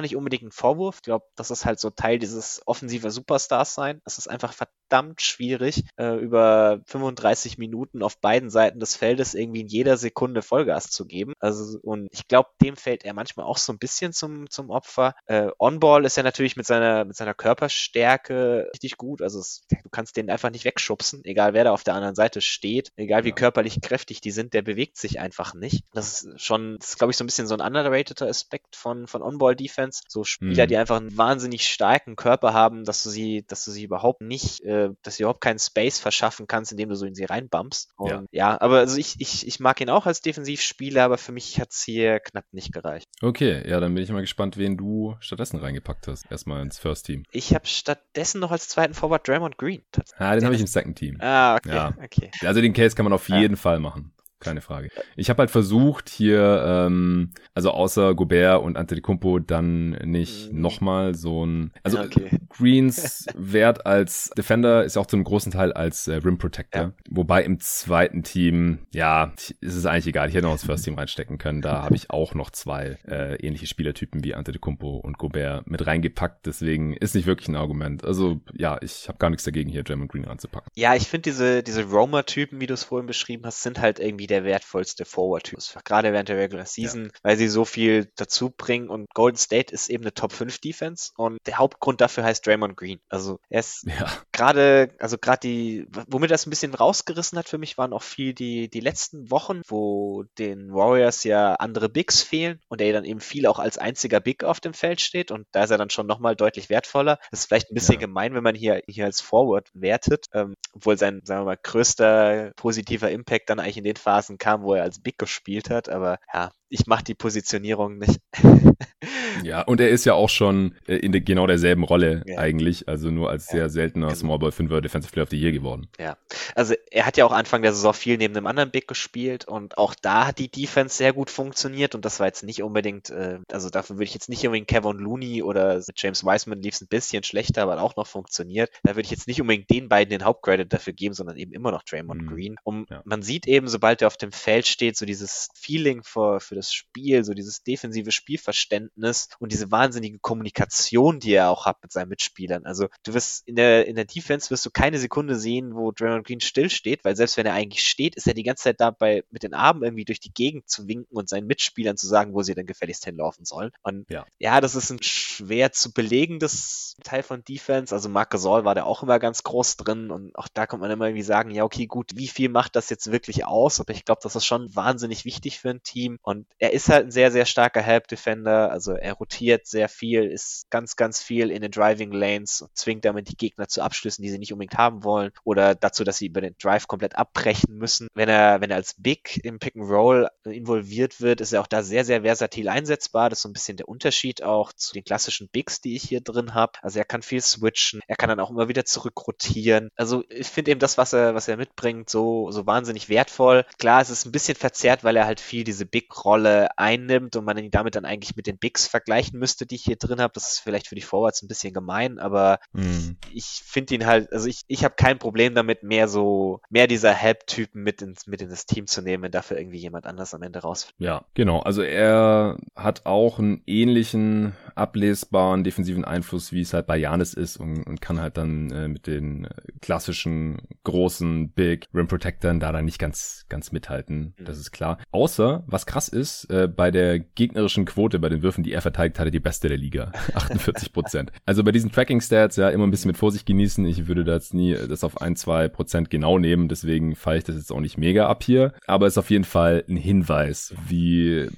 nicht unbedingt ein Vorwurf. Ich glaube, das ist halt so Teil dieses offensive Superstars sein. Es ist einfach verdammt schwierig, äh, über 35 Minuten auf beiden Seiten des Feldes irgendwie in jeder Sekunde Vollgas zu geben. Also und ich glaube, dem fällt er manchmal auch so ein bisschen zum zum Opfer. Äh, On-Ball ist ja natürlich mit seiner mit seiner Körperstärke richtig gut. Also es, du kannst den einfach nicht wegschubsen, egal wer da auf der anderen Seite steht, egal wie ja. körperlich kräftig die sind. Der bewegt sich einfach nicht. Das ist schon, das ist, glaube ich, so ein bisschen so ein underrateder Aspekt von, von On-Ball-Defense. So Spieler, mhm. die einfach einen wahnsinnig starken Körper haben, dass du sie, dass du sie überhaupt nicht, äh, dass du überhaupt keinen Space verschaffen kannst, indem du so in sie reinbumpst. Und ja, ja aber also ich, ich, ich mag ihn auch als Defensivspieler, aber für mich hat es hier knapp nicht gereicht. Okay, ja, dann bin ich mal gespannt, wen du stattdessen reingepackt hast. Erstmal ins First Team. Ich habe stattdessen noch als zweiten Forward Draymond Green. Ah, den habe ich im Second Team. Ah, okay, ja. okay. Also den Case kann man auf jeden Fall machen keine Frage. Ich habe halt versucht hier, ähm, also außer Gobert und Antetokounmpo dann nicht mhm. nochmal so ein, also okay. Greens Wert als Defender ist auch zum großen Teil als äh, Rim Protector, ja. wobei im zweiten Team, ja, ist es eigentlich egal, ich hätte noch das First Team reinstecken können, da habe ich auch noch zwei äh, ähnliche Spielertypen wie Antetokounmpo und Gobert mit reingepackt, deswegen ist nicht wirklich ein Argument. Also ja, ich habe gar nichts dagegen hier Draymond Green ranzupacken. Ja, ich finde diese diese Roamer-Typen, wie du es vorhin beschrieben hast, sind halt irgendwie der wertvollste Forward-Typ. Gerade während der Regular Season, ja. weil sie so viel dazu bringen und Golden State ist eben eine Top 5 Defense und der Hauptgrund dafür heißt Draymond Green. Also er ist ja. gerade, also gerade die, womit das ein bisschen rausgerissen hat für mich, waren auch viel die, die letzten Wochen, wo den Warriors ja andere Bigs fehlen und er dann eben viel auch als einziger Big auf dem Feld steht und da ist er dann schon nochmal deutlich wertvoller. Das ist vielleicht ein bisschen ja. gemein, wenn man hier, hier als Forward wertet, ähm, obwohl sein, sagen wir mal, größter positiver Impact dann eigentlich in den Phasen Phasen kam, wo er als Big gespielt hat, aber ja, ich mache die Positionierung nicht. ja, und er ist ja auch schon äh, in de, genau derselben Rolle ja. eigentlich, also nur als sehr seltener genau. Small Ball 5er Defensive Player of the Year geworden. Ja, also er hat ja auch Anfang der Saison viel neben einem anderen Big gespielt und auch da hat die Defense sehr gut funktioniert und das war jetzt nicht unbedingt, äh, also dafür würde ich jetzt nicht unbedingt Kevin Looney oder James Wiseman lief es ein bisschen schlechter, aber auch noch funktioniert. Da würde ich jetzt nicht unbedingt den beiden den Hauptcredit dafür geben, sondern eben immer noch Draymond mhm. Green. Und ja. man sieht eben, sobald er auf dem Feld steht, so dieses Feeling für, für das Spiel, so dieses defensive Spielverständnis und diese wahnsinnige Kommunikation, die er auch hat mit seinen Mitspielern. Also du wirst in der, in der Defense wirst du keine Sekunde sehen, wo Draymond Green still steht, weil selbst wenn er eigentlich steht, ist er die ganze Zeit dabei, mit den Armen irgendwie durch die Gegend zu winken und seinen Mitspielern zu sagen, wo sie denn gefälligst hinlaufen sollen. Und ja, ja das ist ein schwer zu belegendes Teil von Defense. Also Marc Gasol war da auch immer ganz groß drin und auch da kommt man immer irgendwie sagen, ja, okay, gut, wie viel macht das jetzt wirklich aus? Aber ich glaube, das ist schon wahnsinnig wichtig für ein Team und er ist halt ein sehr, sehr starker Help Defender. Also er rotiert sehr viel, ist ganz, ganz viel in den Driving Lanes und zwingt damit die Gegner zu Abschlüssen, die sie nicht unbedingt haben wollen oder dazu, dass sie über den Drive komplett abbrechen müssen. Wenn er, wenn er als Big im Pick and Roll involviert wird, ist er auch da sehr, sehr versatil einsetzbar. Das ist so ein bisschen der Unterschied auch zu den klassischen Bigs, die ich hier drin habe. Also er kann viel switchen, er kann dann auch immer wieder zurückrotieren. Also ich finde eben das, was er, was er mitbringt, so, so wahnsinnig wertvoll. Klar, es ist ein bisschen verzerrt, weil er halt viel diese Big-Rolle einnimmt und man ihn damit dann eigentlich mit den Bigs vergleichen müsste, die ich hier drin habe. Das ist vielleicht für die Forwards ein bisschen gemein, aber mhm. ich finde ihn halt, also ich, ich habe kein Problem damit, mehr so, mehr dieser Help-Typen mit ins, mit in das Team zu nehmen, wenn dafür irgendwie jemand anders am Ende rausfällt. Ja, genau. Also er hat auch einen ähnlichen ablesbaren defensiven Einfluss, wie es halt bei Janis ist und, und kann halt dann äh, mit den klassischen großen Big Rim Protectoren da dann nicht ganz, ganz mithalten. Mhm. Das ist klar. Außer, was krass ist, äh, bei der gegnerischen Quote, bei den Würfen, die er verteidigt hatte, die beste der Liga. 48 Prozent. also bei diesen Tracking Stats, ja, immer ein bisschen mit Vorsicht genießen. Ich würde da jetzt nie das auf ein, zwei Prozent genau nehmen. Deswegen fahre ich das jetzt auch nicht mega ab hier. Aber es ist auf jeden Fall ein Hinweis, wie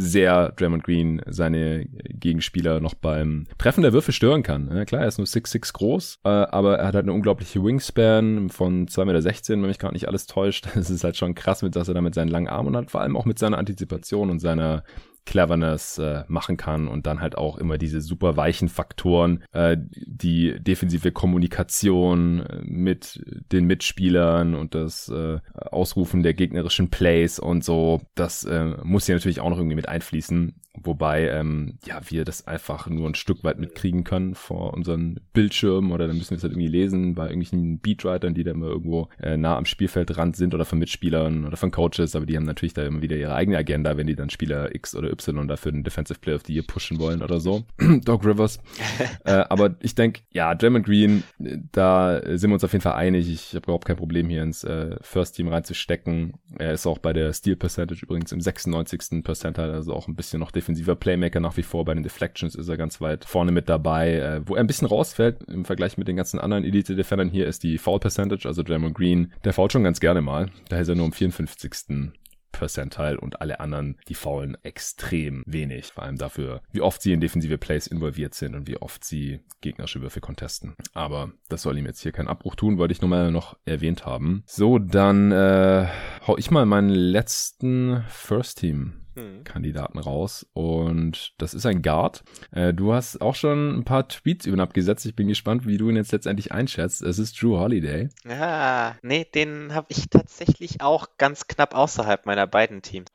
sehr Draymond Green seine Gegenspieler noch beim Treffen der Würfe stören kann. Klar, er ist nur 6'6 groß, äh, aber er hat halt eine unglaubliche Wingspan von 2,16 Meter, wenn mich gerade nicht alles täuscht. Das ist halt schon krass, mit dass er da mit seinen langen Armen hat, vor allem auch mit seiner Antizipation und seiner Cleverness äh, machen kann und dann halt auch immer diese super weichen Faktoren, äh, die defensive Kommunikation äh, mit den Mitspielern und das äh, Ausrufen der gegnerischen Plays und so, das äh, muss hier natürlich auch noch irgendwie mit einfließen. Wobei, ähm, ja, wir das einfach nur ein Stück weit mitkriegen können vor unseren Bildschirmen oder dann müssen wir es halt irgendwie lesen bei irgendwelchen Beatwritern, die da immer irgendwo äh, nah am Spielfeldrand sind oder von Mitspielern oder von Coaches, aber die haben natürlich da immer wieder ihre eigene Agenda, wenn die dann Spieler X oder Y dafür den Defensive Player of the Year pushen wollen oder so. Doc Rivers. äh, aber ich denke, ja, Draymond Green, da sind wir uns auf jeden Fall einig. Ich habe überhaupt kein Problem hier ins äh, First Team reinzustecken. Er ist auch bei der Steal Percentage übrigens im 96. Percentile, also auch ein bisschen noch defensiver Playmaker nach wie vor. Bei den Deflections ist er ganz weit vorne mit dabei. Äh, wo er ein bisschen rausfällt im Vergleich mit den ganzen anderen Elite-Defendern hier ist die Foul Percentage. Also Draymond Green, der fault schon ganz gerne mal. Da ist er nur im 54. Percentile und alle anderen, die faulen extrem wenig. Vor allem dafür, wie oft sie in defensive Plays involviert sind und wie oft sie gegnerische Würfe contesten. Aber das soll ihm jetzt hier keinen Abbruch tun, wollte ich nur mal noch erwähnt haben. So, dann äh, hau ich mal meinen letzten First Team hm. Kandidaten raus. Und das ist ein Guard. Äh, du hast auch schon ein paar Tweets über ihn abgesetzt. Ich bin gespannt, wie du ihn jetzt letztendlich einschätzt. Es ist Drew Holiday. Ja, nee, den habe ich tatsächlich auch ganz knapp außerhalb meiner beiden Teams.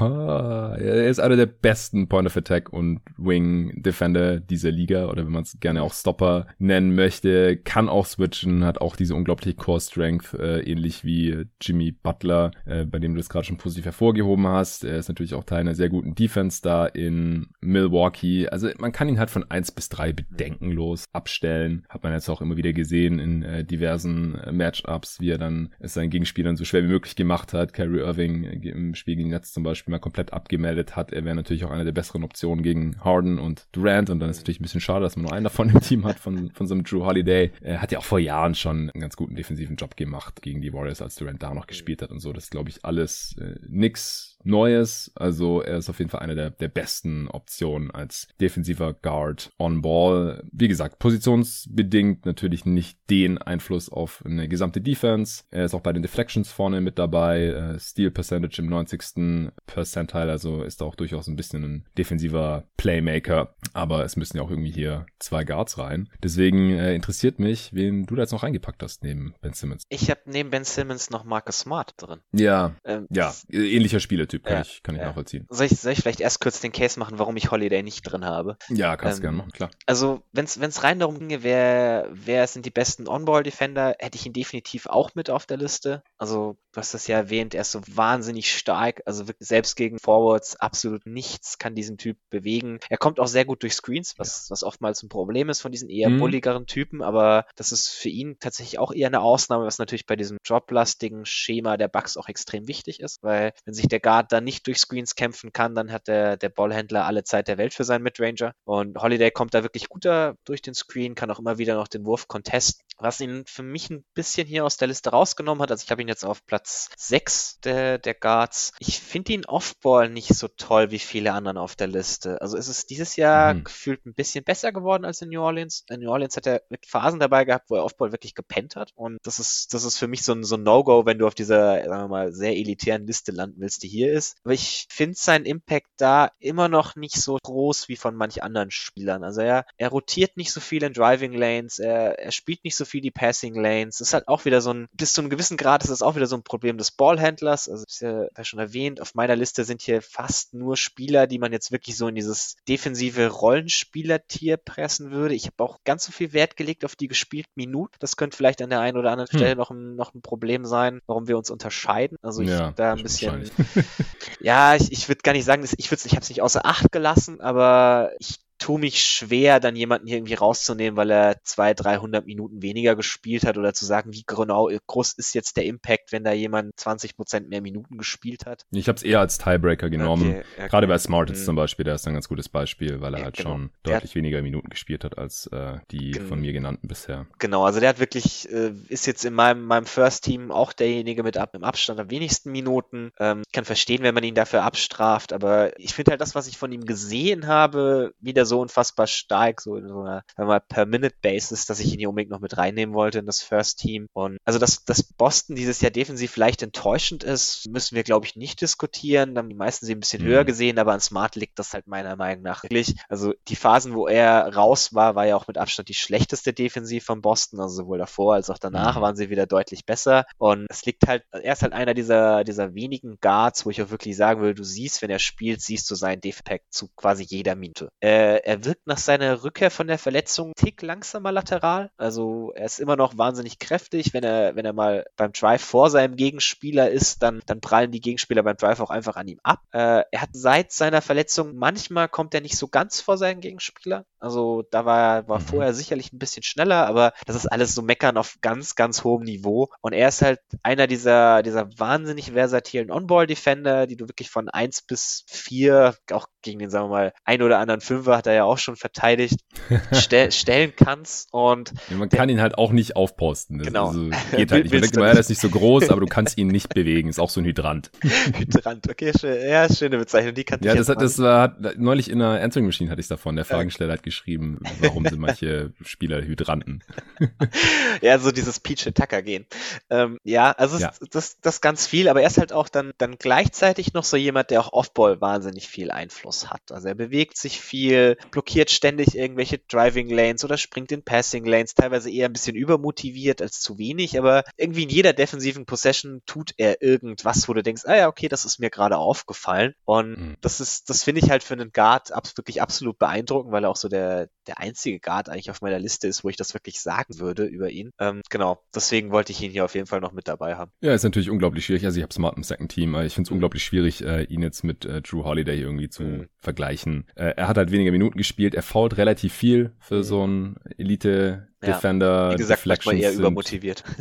er ist einer der besten Point of Attack und Wing Defender dieser Liga oder wenn man es gerne auch Stopper nennen möchte, kann auch switchen, hat auch diese unglaubliche Core Strength, äh, ähnlich wie Jimmy Butler, äh, bei dem du das gerade schon positiv hervorgehoben hast. Er ist natürlich auch Teil einer sehr guten Defense da in Milwaukee. Also man kann ihn halt von eins bis drei bedenkenlos abstellen. Hat man jetzt auch immer wieder gesehen in äh, diversen äh, Matchups, wie er dann es seinen Gegenspielern so schwer wie möglich gemacht hat. Kyrie Irving im Spiel gegen Netz zum Beispiel mal komplett abgemeldet hat. Er wäre natürlich auch eine der besseren Optionen gegen Harden und Durant. Und dann ist es natürlich ein bisschen schade, dass man nur einen davon im Team hat von, von so einem Drew Holiday. Er hat ja auch vor Jahren schon einen ganz guten defensiven Job gemacht gegen die Warriors, als Durant da noch gespielt hat und so. Das glaube ich, alles äh, nix Neues. Also er ist auf jeden Fall eine der, der besten Optionen als defensiver Guard on Ball. Wie gesagt, positionsbedingt natürlich nicht den Einfluss auf eine gesamte Defense. Er ist auch bei den Deflections vorne mit dabei. Äh, Steal Percentage im 90. Percentile, also ist auch durchaus ein bisschen ein defensiver Playmaker. Aber es müssen ja auch irgendwie hier zwei Guards rein. Deswegen äh, interessiert mich, wen du da jetzt noch reingepackt hast neben Ben Simmons. Ich habe neben Ben Simmons noch Marcus Smart drin. Ja, ähm, ja, ähnlicher Spieler Typ, kann ja, ich, kann ich ja. nachvollziehen. Soll ich, soll ich vielleicht erst kurz den Case machen, warum ich Holiday nicht drin habe? Ja, kannst ähm, gerne machen, klar. Also, wenn es rein darum ginge, wer, wer sind die besten On-Ball-Defender, hätte ich ihn definitiv auch mit auf der Liste. Also, du hast das ja erwähnt, er ist so wahnsinnig stark, also selbst gegen Forwards absolut nichts kann diesen Typ bewegen. Er kommt auch sehr gut durch Screens, was, was oftmals ein Problem ist von diesen eher mhm. bulligeren Typen, aber das ist für ihn tatsächlich auch eher eine Ausnahme, was natürlich bei diesem droplastigen Schema der Bugs auch extrem wichtig ist, weil wenn sich der Guard da nicht durch Screens kämpfen kann, dann hat der, der Ballhändler alle Zeit der Welt für seinen Midranger und Holiday kommt da wirklich guter durch den Screen, kann auch immer wieder noch den Wurf contesten, was ihn für mich ein bisschen hier aus der Liste rausgenommen hat, also ich habe ihn jetzt auf Platz 6 der, der Guards. Ich finde ihn Offball nicht so toll wie viele anderen auf der Liste. Also ist es dieses Jahr mhm. gefühlt ein bisschen besser geworden als in New Orleans. In New Orleans hat er mit Phasen dabei gehabt, wo er Offball wirklich gepennt hat. Und das ist, das ist für mich so ein, so ein No-Go, wenn du auf dieser, sagen wir mal, sehr elitären Liste landen willst, die hier ist. Aber ich finde seinen Impact da immer noch nicht so groß wie von manch anderen Spielern. Also er, er rotiert nicht so viel in Driving Lanes, er, er spielt nicht so viel die Passing Lanes. Das ist halt auch wieder so ein, bis zu einem gewissen Grad ist das auch wieder so ein Problem des Ballhändlers. Also ist ja, ja schon erwähnt, auf meiner Liste sind hier fast nur Spieler, die man jetzt wirklich so in dieses defensive Rollenspielertier pressen würde. Ich habe auch ganz so viel Wert gelegt auf die gespielten Minuten. Das könnte vielleicht an der einen oder anderen hm. Stelle noch ein, noch ein Problem sein, warum wir uns unterscheiden. Also ich ja, da ein bisschen. Ja, ich, ich würde gar nicht sagen, dass ich ich habe es nicht außer Acht gelassen, aber ich tue mich schwer, dann jemanden hier irgendwie rauszunehmen, weil er zwei, 300 Minuten weniger gespielt hat oder zu sagen, wie genau groß ist jetzt der Impact, wenn da jemand 20 Prozent mehr Minuten gespielt hat. Ich habe es eher als Tiebreaker genommen. Okay, okay. Gerade bei Smart ist mhm. zum Beispiel, der ist ein ganz gutes Beispiel, weil er ja, halt genau. schon deutlich hat, weniger Minuten gespielt hat als äh, die genau. von mir genannten bisher. Genau, also der hat wirklich, äh, ist jetzt in meinem, meinem First Team auch derjenige mit ab, im Abstand am wenigsten Minuten. Ähm, ich kann verstehen, wenn man ihn dafür abstraft, aber ich finde halt das, was ich von ihm gesehen habe, wieder so unfassbar stark, so in so einer, sagen wir mal, Per-Minute-Basis, dass ich ihn hier unbedingt noch mit reinnehmen wollte in das First Team. Und also, dass, dass Boston dieses Jahr defensiv leicht enttäuschend ist, müssen wir, glaube ich, nicht diskutieren. Da haben die meisten sie ein bisschen mhm. höher gesehen, aber an Smart liegt das halt meiner Meinung nach wirklich. Also die Phasen, wo er raus war, war ja auch mit Abstand die schlechteste Defensiv von Boston. Also sowohl davor als auch danach mhm. waren sie wieder deutlich besser. Und es liegt halt, er ist halt einer dieser, dieser wenigen Guards, wo ich auch wirklich sagen will, du siehst, wenn er spielt, siehst du seinen Defekt zu quasi jeder Minute. Äh, er wirkt nach seiner Rückkehr von der Verletzung einen Tick langsamer lateral. Also er ist immer noch wahnsinnig kräftig. Wenn er, wenn er mal beim Drive vor seinem Gegenspieler ist, dann, dann prallen die Gegenspieler beim Drive auch einfach an ihm ab. Äh, er hat seit seiner Verletzung, manchmal kommt er nicht so ganz vor seinen Gegenspieler. Also da war, war Mhm. vorher sicherlich ein bisschen schneller, aber das ist alles so meckern auf ganz, ganz hohem Niveau. Und er ist halt einer dieser, dieser wahnsinnig versatilen On-Ball-Defender, die du wirklich von 1 bis 4, auch gegen den, sagen wir mal, ein oder anderen Fünfer hat er ja auch schon verteidigt, ste stellen kannst. Und Ja, man kann ihn halt auch nicht aufposten. Das Genau. Also, geht halt nicht. Man denkt immer, ja, der ist nicht so groß, aber du kannst ihn nicht bewegen. Ist auch so ein Hydrant. Hydrant, okay, schön, ja, schöne Bezeichnung, die kannte Ja, ich das hat, das war, hat, neulich in der Answering Machine hatte ich davon. Der Fragensteller hat geschrieben, warum sind manche Spieler Hydranten. ja, so dieses Peach Attacker gehen. Ähm, ja, also Ja. das, das ganz viel, aber er ist halt auch dann, dann gleichzeitig noch so jemand, der auch Offball wahnsinnig viel Einfluss hat. Also er bewegt sich viel, blockiert ständig irgendwelche Driving Lanes oder springt in Passing Lanes, teilweise eher ein bisschen übermotiviert als zu wenig, aber irgendwie in jeder defensiven Possession tut er irgendwas, wo du denkst, ah ja, okay, das ist mir gerade aufgefallen. Und Mhm. das ist, das finde ich halt für einen Guard abs wirklich absolut beeindruckend, weil er auch so der, der einzige Guard eigentlich auf meiner Liste ist, wo ich das wirklich sagen würde über ihn. Ähm, genau, deswegen wollte ich ihn hier auf jeden Fall noch mit dabei haben. Ja, ist natürlich unglaublich schwierig. Also ich habe Smart im Second Team, aber ich finde es unglaublich schwierig, äh, ihn jetzt mit äh, Drew Holiday irgendwie zu Mhm. vergleichen. Äh, er hat halt weniger Minuten gespielt, er fault relativ viel für Mhm. so einen Elite Ja, Defender. Wie gesagt, manchmal eher sind- übermotiviert.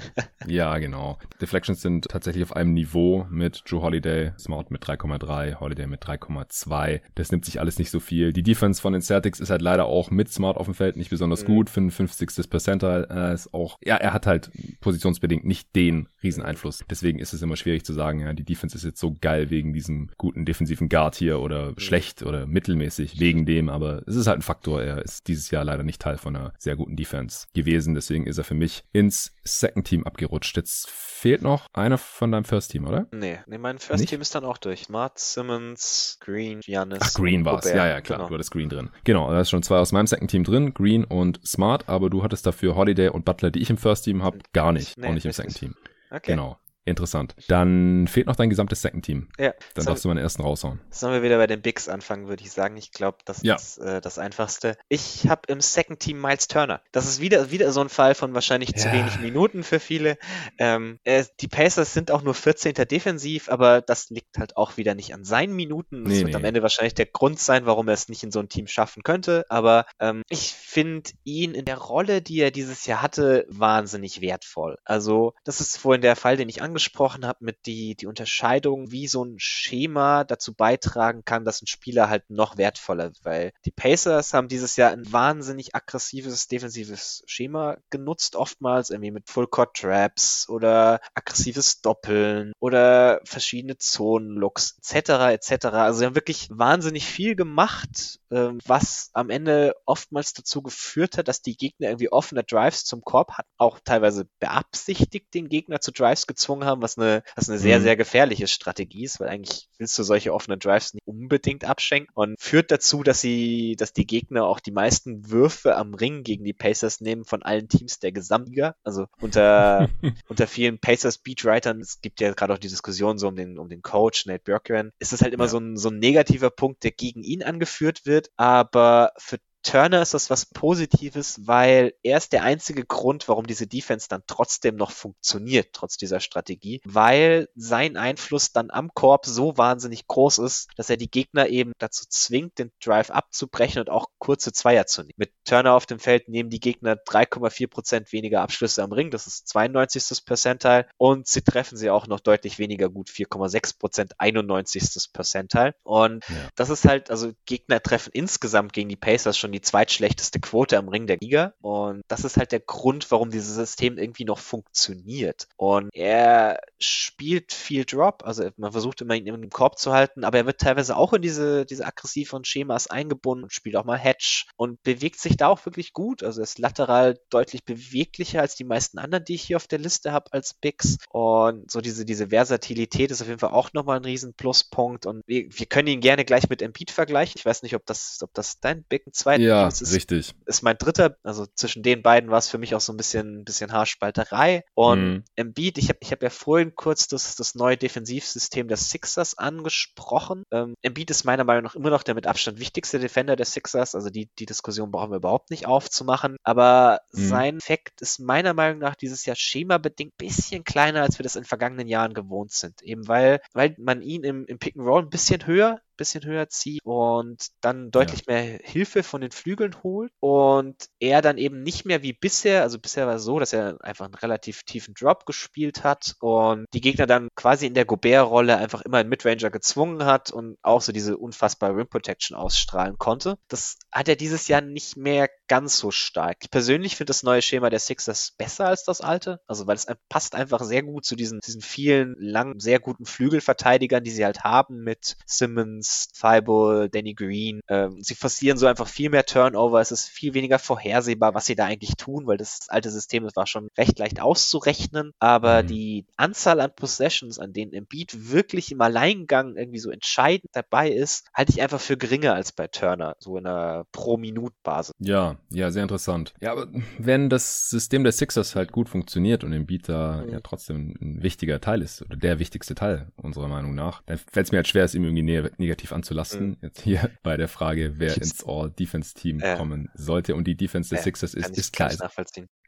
Ja, genau. Deflections sind tatsächlich auf einem Niveau mit Drew Holiday, Smart mit 3,3, Holiday mit 3,2. Das nimmt sich alles nicht so viel. Die Defense von den Celtics ist halt leider auch mit Smart auf dem Feld nicht besonders Mhm. gut. 55. Percentile äh, ist auch, ja, er hat halt positionsbedingt nicht den riesen Einfluss. Deswegen ist es immer schwierig zu sagen, ja, die Defense ist jetzt so geil wegen diesem guten defensiven Guard hier oder schlecht oder mittelmäßig wegen dem, aber es ist halt ein Faktor. Er ist dieses Jahr leider nicht Teil von einer sehr guten Defense gewesen. Deswegen ist er für mich ins Second Team abgerutscht. Jetzt fehlt noch einer von deinem First Team, oder? Nee, nee, mein First Nicht? Team ist dann auch durch. Smart, Simmons, Green, Giannis. Ach, Green war's. Gobert. Ja, ja, klar. Genau. Du hattest Green drin. Genau, da ist schon zwei aus meinem Second Team drin, Green und Smart, aber du hattest dafür Holiday und Butler, die ich im First Team habe, gar nicht. Nee, auch nicht im. Second Team. Okay. Genau. Interessant. Dann fehlt noch dein gesamtes Second Team. Ja, Dann so- darfst du meinen ersten raushauen. Sollen wir wieder bei den Bigs anfangen, würde ich sagen. Ich glaube, das Ja. ist äh, das Einfachste. Ich habe im Second Team Miles Turner. Das ist wieder, wieder so ein Fall von wahrscheinlich zu Ja. wenig Minuten für viele. Ähm, äh, die Pacers sind auch nur 14. defensiv, aber das liegt halt auch wieder nicht an seinen Minuten. Das Nee, wird am nee. Ende wahrscheinlich der Grund sein, warum er es nicht in so ein Team schaffen könnte. Aber ähm, ich finde ihn in der Rolle, die er dieses Jahr hatte, wahnsinnig wertvoll. Also, das ist vorhin der Fall, den ich angesprochen habe, mit die, die Unterscheidung, wie so ein Schema dazu beitragen kann, dass ein Spieler halt noch wertvoller wird. Weil die Pacers haben dieses Jahr ein wahnsinnig aggressives defensives Schema genutzt, oftmals irgendwie mit Full Court Traps oder aggressives Doppeln oder verschiedene Zonen-Looks etc. etc. Also sie haben wirklich wahnsinnig viel gemacht, ähm, was am Ende oftmals dazu geführt hat, dass die Gegner irgendwie offene Drives zum Korb hatten, auch teilweise beabsichtigt den Gegner zu Drives gezwungen haben, was eine, was eine sehr, Mhm. sehr gefährliche Strategie ist, weil eigentlich willst du solche offenen Drives nicht unbedingt abschenken und führt dazu, dass sie, dass die Gegner auch die meisten Würfe am Ring gegen die Pacers nehmen von allen Teams der Gesamtliga. Also unter, unter vielen Pacers Beatwritern, es gibt ja gerade auch die Diskussion so um den, um den Coach, Nate Bjorkgren, ist es halt immer Ja. so, ein, so ein negativer Punkt, der gegen ihn angeführt wird, aber für Turner ist das was Positives, weil er ist der einzige Grund, warum diese Defense dann trotzdem noch funktioniert, trotz dieser Strategie, weil sein Einfluss dann am Korb so wahnsinnig groß ist, dass er die Gegner eben dazu zwingt, den Drive abzubrechen und auch kurze Zweier zu nehmen. Mit Turner auf dem Feld nehmen die Gegner 3,4 Prozent weniger Abschlüsse am Ring, das ist 92. Percentile und sie treffen sie auch noch deutlich weniger gut, 4,6 Prozent, 91. Percentile und Ja. das ist halt, also Gegner treffen insgesamt gegen die Pacers schon die die zweitschlechteste Quote am Ring der Liga. Und das ist halt der Grund, warum dieses System irgendwie noch funktioniert. Und er spielt viel Drop, also man versucht immer ihn im Korb zu halten, aber er wird teilweise auch in diese, diese aggressiven Schemas eingebunden und spielt auch mal Hedge und bewegt sich da auch wirklich gut. Also er ist lateral deutlich beweglicher als die meisten anderen, die ich hier auf der Liste habe als Bigs. Und so diese, diese Versatilität ist auf jeden Fall auch nochmal ein riesen Pluspunkt. Und wir, wir können ihn gerne gleich mit Embiid vergleichen. Ich weiß nicht, ob das, ob das dein Big 2 Möglichkeiten. Ja, ist, richtig. Ist mein dritter, also zwischen den beiden war es für mich auch so ein bisschen, ein bisschen Haarspalterei. Und mhm. Embiid, ich habe ich hab ja vorhin kurz das, das neue Defensivsystem der Sixers angesprochen. Ähm, Embiid ist meiner Meinung nach immer noch der mit Abstand wichtigste Defender der Sixers. Also die, die Diskussion brauchen wir überhaupt nicht aufzumachen. Aber mhm. sein Effekt ist meiner Meinung nach dieses Jahr schemabedingt ein bisschen kleiner, als wir das in vergangenen Jahren gewohnt sind. Eben weil, weil man ihn im, im Pick and Roll ein bisschen höher bisschen höher zieht und dann deutlich ja. mehr Hilfe von den Flügeln holt und er dann eben nicht mehr wie bisher, also bisher war es so, dass er einfach einen relativ tiefen Drop gespielt hat und die Gegner dann quasi in der Gobert-Rolle einfach immer einen Midranger gezwungen hat und auch so diese unfassbare Rim Protection ausstrahlen konnte. Das hat er dieses Jahr nicht mehr ganz so stark. Ich persönlich finde das neue Schema der Sixers besser als das alte, also weil es passt einfach sehr gut zu diesen, diesen vielen langen, sehr guten Flügelverteidigern, die sie halt haben mit Simmons, Thibault, Danny Green. Ähm, sie forcieren so einfach viel mehr Turnover, es ist viel weniger vorhersehbar, was sie da eigentlich tun, weil das alte System, das war schon recht leicht auszurechnen, aber mhm. die Anzahl an Possessions, an denen Embiid wirklich im Alleingang irgendwie so entscheidend dabei ist, halte ich einfach für geringer als bei Turner, so in einer Pro-Minut-Basis. Ja, ja, sehr interessant. Ja, aber wenn das System der Sixers halt gut funktioniert und Embiid da mhm. ja trotzdem ein wichtiger Teil ist, oder der wichtigste Teil unserer Meinung nach, dann fällt es mir halt schwer, es ihm irgendwie ne negativ anzulasten. Mhm. Jetzt hier bei der Frage, wer ins All-Defense-Team äh, kommen sollte. Und die Defense der äh, Sixers ist, ist klar.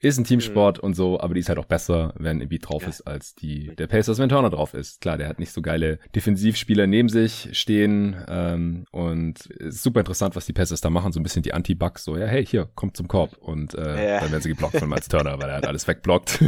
Ist ein Teamsport mhm. und so, aber die ist halt auch besser, wenn Embiid drauf ja. ist, als die mhm. der Pacers, wenn Turner drauf ist. Klar, der hat nicht so geile Defensivspieler neben sich stehen ähm, und ist super interessant, was die Pacers da machen, so ein bisschen die Anti-Bugs, so, ja, hey, hier, kommt zum Korb und äh, ja. dann werden sie geblockt von Miles Turner, weil er halt alles wegblockt.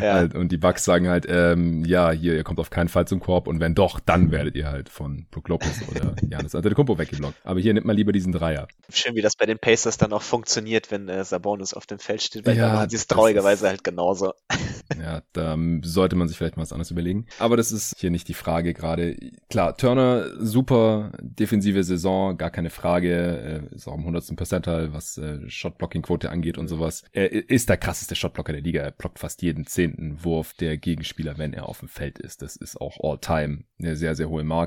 ja. Und die Bugs sagen halt, ähm, ja, hier, ihr kommt auf keinen Fall zum Korb und wenn doch, dann werdet ihr halt von Brook Lopez oder Janis Antetokounmpo weggeblockt. Aber hier nimmt man lieber diesen Dreier. Schön, wie das bei den Pacers dann auch funktioniert, wenn äh, Sabonis auf dem Feld steht, weil ja, da machen sie es traurigerweise halt genauso. Ja, da sollte man sich vielleicht mal was anderes überlegen. Aber das ist hier nicht die Frage gerade. Klar, Turner, super defensive Saison, gar keine Frage. Ist auch im 100. Percentile, was äh, Shotblocking-Quote angeht und sowas. Er ist der krasseste Shotblocker der Liga. Er blockt fast jeden zehnten Wurf der Gegenspieler, wenn er auf dem Feld ist. Das ist auch all-time eine sehr, sehr hohe Marke.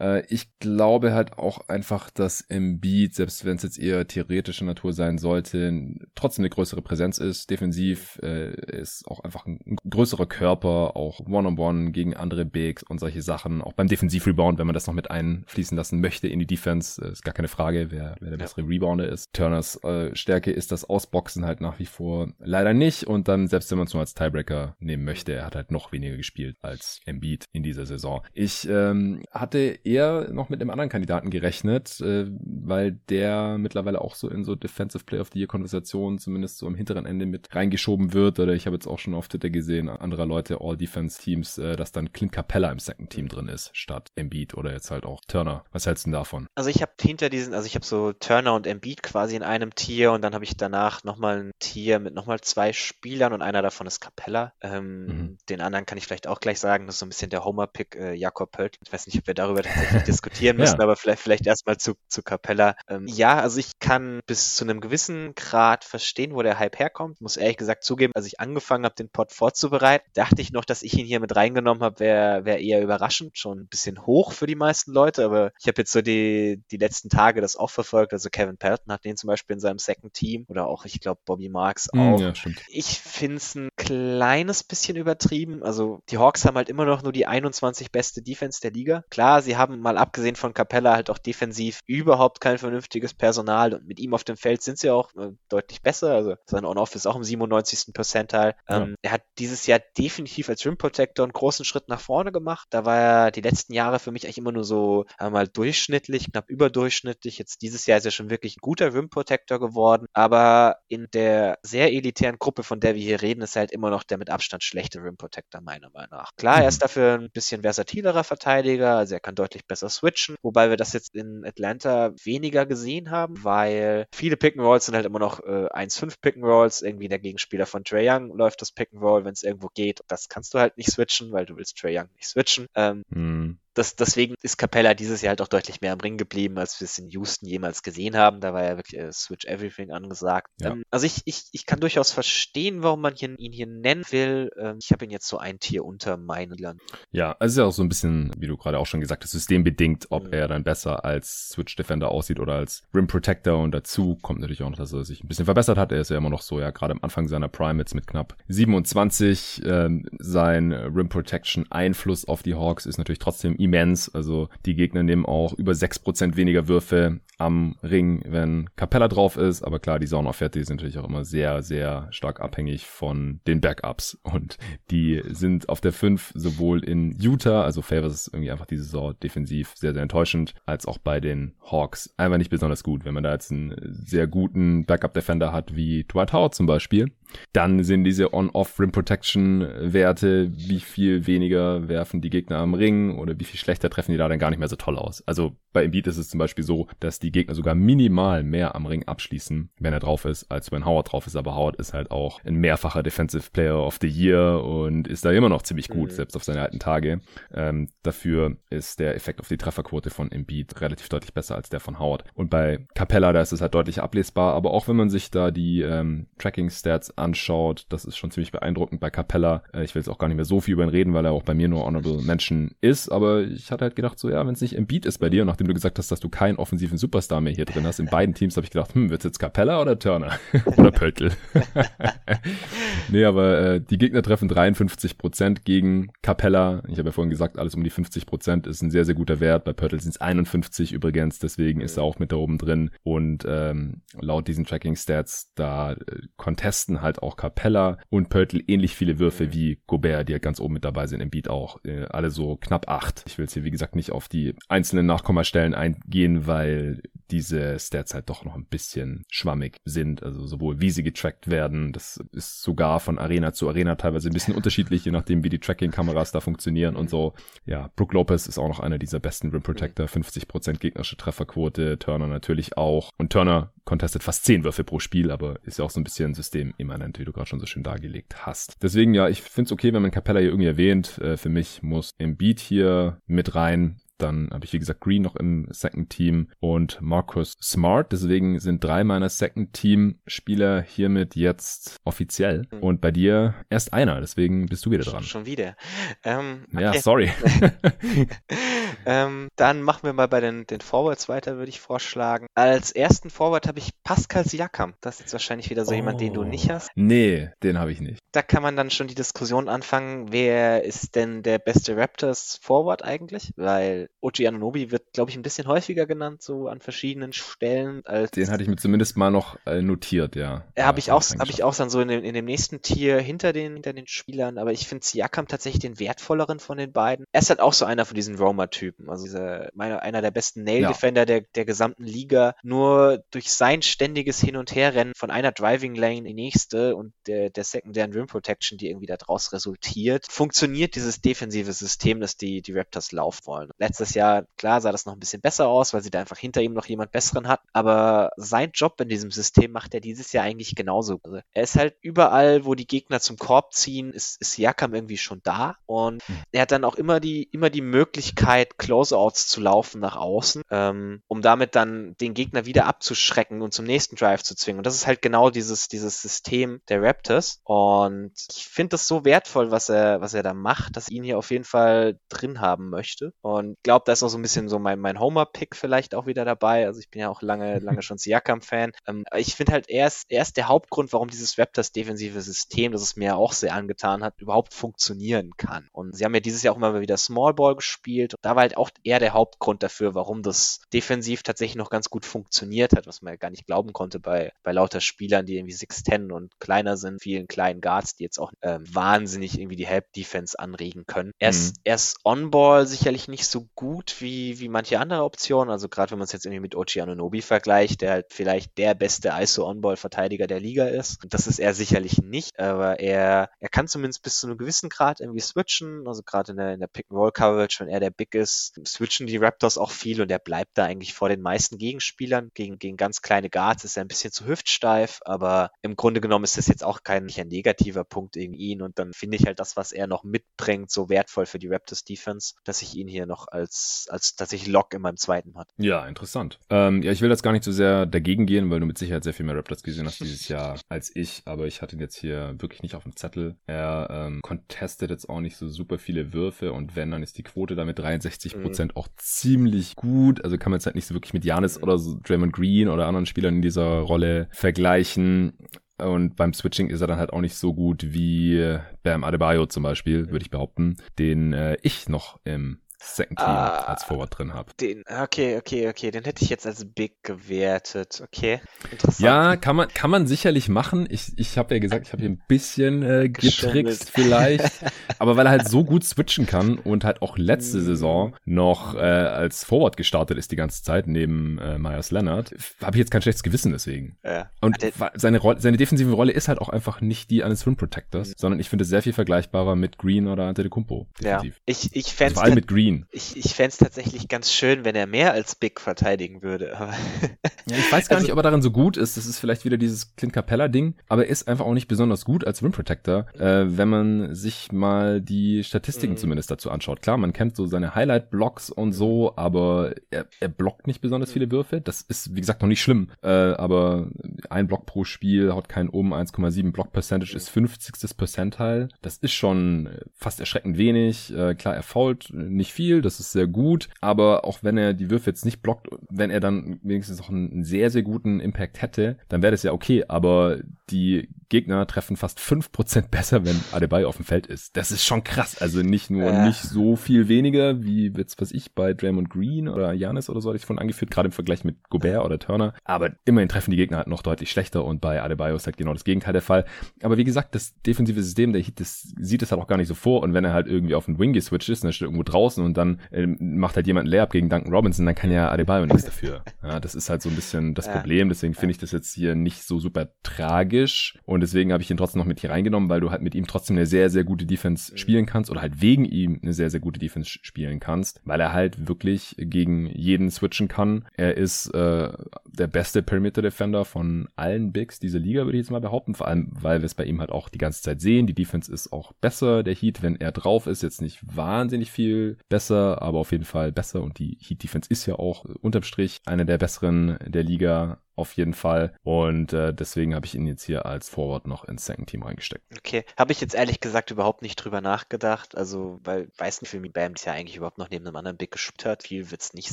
Äh, ich glaube halt auch einfach, dass Embiid, selbst wenn es jetzt eher theoretische Natur sein sollte, trotzdem eine größere Präsenz ist. Defensiv äh, ist auch einfach ein ein größerer Körper, auch One-on-One -on -one gegen andere Bigs und solche Sachen. Auch beim Defensiv-Rebound, wenn man das noch mit einfließen lassen möchte in die Defense, äh, ist gar keine Frage, wer, wer der bessere Rebounder ist. Turners äh, Stärke ist das Ausboxen halt nach wie vor leider nicht. Und dann, selbst wenn man es nur als Tiebreaker nehmen möchte, er hat halt noch weniger gespielt als Embiid in dieser Saison. Ich ähm, hatte eher noch mit einem anderen Kandidaten gerechnet, äh, weil der mittlerweile auch so in so Defensive Player of the Year Konversationen zumindest so am hinteren Ende mit reingeschoben wird. Oder ich habe jetzt auch schon auf Twitter gesehen, anderer Leute, All-Defense-Teams, äh, dass dann Clint Capella im Second Team drin ist, statt Embiid oder jetzt halt auch Turner. Was hältst du denn davon? Also ich habe hinter diesen, also ich habe so Turner und Embiid quasi in einem Tier und dann habe ich danach nochmal ein Tier mit nochmal zwei Spielern und einer davon ist Capella. Ähm, mhm. Den anderen kann ich vielleicht auch gleich sagen, das ist so ein bisschen der Homer-Pick äh, Jakob Pölt. Ich weiß nicht, ob wir darüber tatsächlich diskutieren müssen, ja. aber vielleicht, vielleicht erstmal zu, zu Capella. Ähm, ja, also ich kann bis zu einem gewissen Grad verstehen, wo der Hype herkommt. Muss ehrlich gesagt zugeben, als ich angefangen habe, den Pod vorzubereiten, dachte ich noch, dass ich ihn hier mit reingenommen habe, wäre wär eher überraschend, schon ein bisschen hoch für die meisten Leute, aber ich habe jetzt so die, die letzten Tage das auch verfolgt, also Kevin Pelton hat den zum Beispiel in seinem Second Team oder auch, ich glaube, Bobby Marks hm, auch. Ja, stimmt. Ich finde es ein kleines bisschen übertrieben, also die Hawks haben halt immer noch nur die 21 beste Defense der Liga. Klar, sie haben mal abgesehen von Capella halt auch defensiv überhaupt kein vernünftiges Personal und mit ihm auf dem Feld sind sie auch äh, deutlich besser, also sein On-Off ist auch im 97. Percentile. Ja. Ähm, er hat dieses Jahr definitiv als Rim Protector einen großen Schritt nach vorne gemacht. Da war er die letzten Jahre für mich eigentlich immer nur so einmal durchschnittlich, knapp überdurchschnittlich. Jetzt dieses Jahr ist er schon wirklich ein guter Rim Protector geworden. Aber in der sehr elitären Gruppe, von der wir hier reden, ist er halt immer noch der mit Abstand schlechte Rim Protector, meiner Meinung nach. Klar, er mhm. ist dafür ein bisschen versatilerer Verteidiger, also er kann deutlich besser switchen, wobei wir das jetzt in Atlanta weniger gesehen haben, weil viele Pick and Rolls sind halt immer noch äh, 1-5 Pick and Rolls. Irgendwie der Gegenspieler von Trey Young läuft das Pick and Roll, wenn es irgendwo geht. Das kannst du halt nicht switchen, weil du willst Trey Young nicht switchen. Ähm, mhm das, deswegen ist Capella dieses Jahr halt auch deutlich mehr am Ring geblieben, als wir es in Houston jemals gesehen haben. Da war ja wirklich äh, Switch Everything angesagt. Ja. Ähm, also ich, ich, ich kann durchaus verstehen, warum man hier, ihn hier nennen will. Ähm, ich habe ihn jetzt so ein Tier unter meinen Land. Ja, also es ist ja auch so ein bisschen, wie du gerade auch schon gesagt hast, systembedingt, ob mhm. er dann besser als Switch Defender aussieht oder als Rim Protector. Und dazu kommt natürlich auch noch, dass er sich ein bisschen verbessert hat. Er ist ja immer noch so, ja, gerade am Anfang seiner Prime jetzt mit knapp 27. Ähm, sein Rim Protection Einfluss auf die Hawks ist natürlich trotzdem immens. Also die Gegner nehmen auch über 6% weniger Würfe am Ring, wenn Capella drauf ist. Aber klar, die Sauna-Offerte sind natürlich auch immer sehr, sehr stark abhängig von den Backups. Und die sind auf der 5 sowohl in Utah, also Favors ist irgendwie einfach diese Saison defensiv sehr, sehr enttäuschend, als auch bei den Hawks einfach nicht besonders gut. Wenn man da jetzt einen sehr guten Backup-Defender hat, wie Dwight Howard zum Beispiel, dann sind diese On-Off-Rim-Protection-Werte, wie viel weniger werfen die Gegner am Ring oder wie viel schlechter treffen die da dann gar nicht mehr so toll aus. Also bei Embiid ist es zum Beispiel so, dass die Gegner sogar minimal mehr am Ring abschließen, wenn er drauf ist, als wenn Howard drauf ist. Aber Howard ist halt auch ein mehrfacher Defensive Player of the Year und ist da immer noch ziemlich gut, mhm. selbst auf seine alten Tage. Ähm, dafür ist der Effekt auf die Trefferquote von Embiid relativ deutlich besser als der von Howard. Und bei Capella, da ist es halt deutlich ablesbar. Aber auch wenn man sich da die ähm, Tracking-Stats anschaut, das ist schon ziemlich beeindruckend bei Capella. Äh, ich will jetzt auch gar nicht mehr so viel über ihn reden, weil er auch bei mir nur Honorable Mention ist. Aber ich hatte halt gedacht, so ja, wenn es nicht Embiid ist bei dir, nachdem du gesagt hast, dass du keinen offensiven Superstar mehr hier drin hast, in beiden Teams habe ich gedacht, hm, wird's jetzt Capella oder Turner? oder Pöltl? nee, aber äh, die Gegner treffen 53 Prozent gegen Capella. Ich habe ja vorhin gesagt, alles um die 50 Prozent ist ein sehr, sehr guter Wert. Bei Pöltl sind es 51 übrigens, deswegen ist er auch mit da oben drin. Und ähm, laut diesen Tracking-Stats, da äh, contesten halt auch Capella und Pöltl ähnlich viele Würfe wie Gobert, die ja ganz oben mit dabei sind im Beat auch. Äh, alle so knapp acht. Ich will jetzt hier, wie gesagt, nicht auf die einzelnen Nachkommastellen eingehen, weil diese Stats halt doch noch ein bisschen schwammig sind. Also sowohl wie sie getrackt werden, das ist sogar von Arena zu Arena teilweise ein bisschen unterschiedlich, je nachdem wie die Tracking-Kameras da funktionieren und so. Ja, Brook Lopez ist auch noch einer dieser besten Rim Protector, 50% gegnerische Trefferquote, Turner natürlich auch. Und Turner contestet fast 10 Würfe pro Spiel, aber ist ja auch so ein bisschen systemimmanent, wie du gerade schon so schön dargelegt hast. Deswegen ja, ich finde es okay, wenn man Capella hier irgendwie erwähnt. Äh, für mich muss Embiid hier mit rein. Dann habe ich, wie gesagt, Green noch im Second Team und Marcus Smart. Deswegen sind drei meiner Second Team Spieler hiermit jetzt offiziell. Mhm. Und bei dir erst einer. Deswegen bist du wieder dran. Schon, wieder. Ähm, ja, okay. sorry. ähm, dann machen wir mal bei den, den Forwards weiter, würde ich vorschlagen. Als ersten Forward habe ich Pascal Siakam. Das ist jetzt wahrscheinlich wieder so oh. jemand, den du nicht hast. Nee, den habe ich nicht. Da kann man dann schon die Diskussion anfangen, wer ist denn der beste Raptors Forward eigentlich? Weil Oji Anunobi wird, glaube ich, ein bisschen häufiger genannt, so an verschiedenen Stellen. Als Den hatte ich mir zumindest mal noch äh, notiert, ja. Ja, habe ich auch, habe ich auch dann so in dem, in dem nächsten Tier hinter den, hinter den Spielern, aber ich finde Siakam tatsächlich den wertvolleren von den beiden. Er ist halt auch so einer von diesen Roamer-Typen, also dieser, meiner, einer der besten Nail-Defender ja. der, der gesamten Liga. Nur durch sein ständiges Hin- und Herrennen von einer Driving Lane in die nächste und der, der sekundären Rim Protection, die irgendwie daraus resultiert, funktioniert dieses defensive System, das die, die Raptors laufen wollen. Letztes letztes Jahr, klar, sah das noch ein bisschen besser aus, weil sie da einfach hinter ihm noch jemand Besseren hat. Aber sein Job in diesem System macht er dieses Jahr eigentlich genauso. Also er ist halt überall, wo die Gegner zum Korb ziehen, ist, ist Jakam irgendwie schon da. Und mhm. er hat dann auch immer die, immer die Möglichkeit, Closeouts zu laufen nach außen, ähm, um damit dann den Gegner wieder abzuschrecken und zum nächsten Drive zu zwingen. Und das ist halt genau dieses, dieses System der Raptors. Und ich finde das so wertvoll, was er, was er da macht, dass ich ihn hier auf jeden Fall drin haben möchte. Und glaube, glaube, da ist auch so ein bisschen so mein, mein Homer-Pick vielleicht auch wieder dabei. Also ich bin ja auch lange, lange schon Siakam-Fan. Ähm, ich finde halt, er ist, er ist der Hauptgrund, warum dieses Raptors defensive System, das es mir auch sehr angetan hat, überhaupt funktionieren kann. Und sie haben ja dieses Jahr auch immer wieder Small Ball gespielt. Und da war halt auch eher der Hauptgrund dafür, warum das defensiv tatsächlich noch ganz gut funktioniert hat, was man ja gar nicht glauben konnte bei, bei lauter Spielern, die irgendwie 6'10 und kleiner sind, vielen kleinen Guards, die jetzt auch ähm, wahnsinnig irgendwie die Help-Defense anregen können. Er ist, mhm. er ist On-Ball sicherlich nicht so gut wie, wie manche andere Optionen. Also gerade wenn man es jetzt irgendwie mit Ochi Anunobi vergleicht, der halt vielleicht der beste ISO-On-Ball-Verteidiger der Liga ist. Das ist er sicherlich nicht, aber er, er kann zumindest bis zu einem gewissen Grad irgendwie switchen. Also gerade in der, in der Pick-and-Roll-Coverage, wenn er der Big ist, switchen die Raptors auch viel und er bleibt da eigentlich vor den meisten Gegenspielern. Gegen, gegen ganz kleine Guards ist er ein bisschen zu hüftsteif, aber im Grunde genommen ist das jetzt auch kein nicht ein negativer Punkt gegen ihn und dann finde ich halt das, was er noch mitbringt, so wertvoll für die Raptors Defense, dass ich ihn hier noch als als, dass ich Lock in meinem zweiten hat. Ja, interessant. Ähm, ja, ich will jetzt gar nicht so sehr dagegen gehen, weil du mit Sicherheit sehr viel mehr Raptors gesehen hast dieses Jahr als ich, aber ich hatte ihn jetzt hier wirklich nicht auf dem Zettel. Er ähm, contestet jetzt auch nicht so super viele Würfe und wenn, dann ist die Quote da mit 63 Prozent mhm. auch ziemlich gut. Also kann man jetzt halt nicht so wirklich mit Janis mhm. oder so Draymond Green oder anderen Spielern in dieser Rolle vergleichen. Und beim Switching ist er dann halt auch nicht so gut wie Bam Adebayo zum Beispiel, würde ich behaupten, den äh, ich noch im Second Team ah, als Forward drin habe. Den, okay, okay, okay, den hätte ich jetzt als Big gewertet. Okay, interessant. Ja, kann man, kann man sicherlich machen. Ich, ich habe ja gesagt, ich habe hier ein bisschen äh, getrickst vielleicht. aber weil er halt so gut switchen kann und halt auch letzte mhm. Saison noch äh, als Forward gestartet ist die ganze Zeit neben äh, Myers Leonard, habe ich jetzt kein schlechtes Gewissen deswegen. Ja. Und seine, seine defensive Rolle ist halt auch einfach nicht die eines Rim Protectors, mhm. sondern ich finde es sehr viel vergleichbarer mit Green oder Antetokounmpo. Defensiv. Ja, ich, ich fände Vor allem mit Green. Ich, ich fände es tatsächlich ganz schön, wenn er mehr als Big verteidigen würde. ja, ich weiß gar also, nicht, ob er darin so gut ist. Das ist vielleicht wieder dieses Clint Capella-Ding, aber er ist einfach auch nicht besonders gut als Rim Protector, äh, wenn man sich mal die Statistiken mhm. zumindest dazu anschaut. Klar, man kennt so seine Highlight-Blocks und so, aber er, er blockt nicht besonders mhm. viele Würfe. Das ist, wie gesagt, noch nicht schlimm. Äh, aber ein Block pro Spiel haut keinen um. 1,7 Block Percentage ist 50. Percentile. Das ist schon fast erschreckend wenig. Äh, klar, er fault nicht viel, das ist sehr gut. Aber auch wenn er die Würfe jetzt nicht blockt, wenn er dann wenigstens auch einen sehr, sehr guten Impact hätte, dann wäre das ja okay. Aber die Gegner treffen fast 5% besser, wenn Adebayo auf dem Feld ist. Das ist schon krass. Also nicht nur äh. nicht so viel weniger, wie jetzt, was ich bei Draymond Green oder Janis oder so hatte ich von angeführt, gerade im Vergleich mit Gobert oder Turner. Aber immerhin treffen die Gegner halt noch deutlich schlechter und bei Adebayo ist halt genau das Gegenteil der Fall. Aber wie gesagt, das defensive System der Heat, das sieht es halt auch gar nicht so vor. Und wenn er halt irgendwie auf den Wing geswitcht ist, dann steht irgendwo draußen und dann äh, macht halt jemand ein Layup gegen Duncan Robinson, dann kann ja Adebayo nichts dafür. Ja, das ist halt so ein bisschen das. Problem. Deswegen finde ich das jetzt hier nicht so super tragisch. Und deswegen habe ich ihn trotzdem noch mit hier reingenommen, weil du halt mit ihm trotzdem eine sehr, sehr gute Defense mhm. spielen kannst oder halt wegen ihm eine sehr, sehr gute Defense spielen kannst, weil er halt wirklich gegen jeden switchen kann. Er ist äh, der beste Perimeter Defender von allen Bigs dieser Liga, würde ich jetzt mal behaupten, vor allem, weil wir es bei ihm halt auch die ganze Zeit sehen. Die Defense ist auch besser. Der Heat, wenn er drauf ist, jetzt nicht wahnsinnig viel besser, aber auf jeden Fall besser. Und die Heat Defense ist ja auch unterm Strich eine der besseren der Liga auf jeden Fall. Und äh, deswegen habe ich ihn jetzt hier als Forward noch ins Second Team reingesteckt. Okay, habe ich jetzt ehrlich gesagt überhaupt nicht drüber nachgedacht. Also, weil weiß nicht, wie Bam das ja eigentlich überhaupt noch neben einem anderen Big gespielt hat. Viel wird es nicht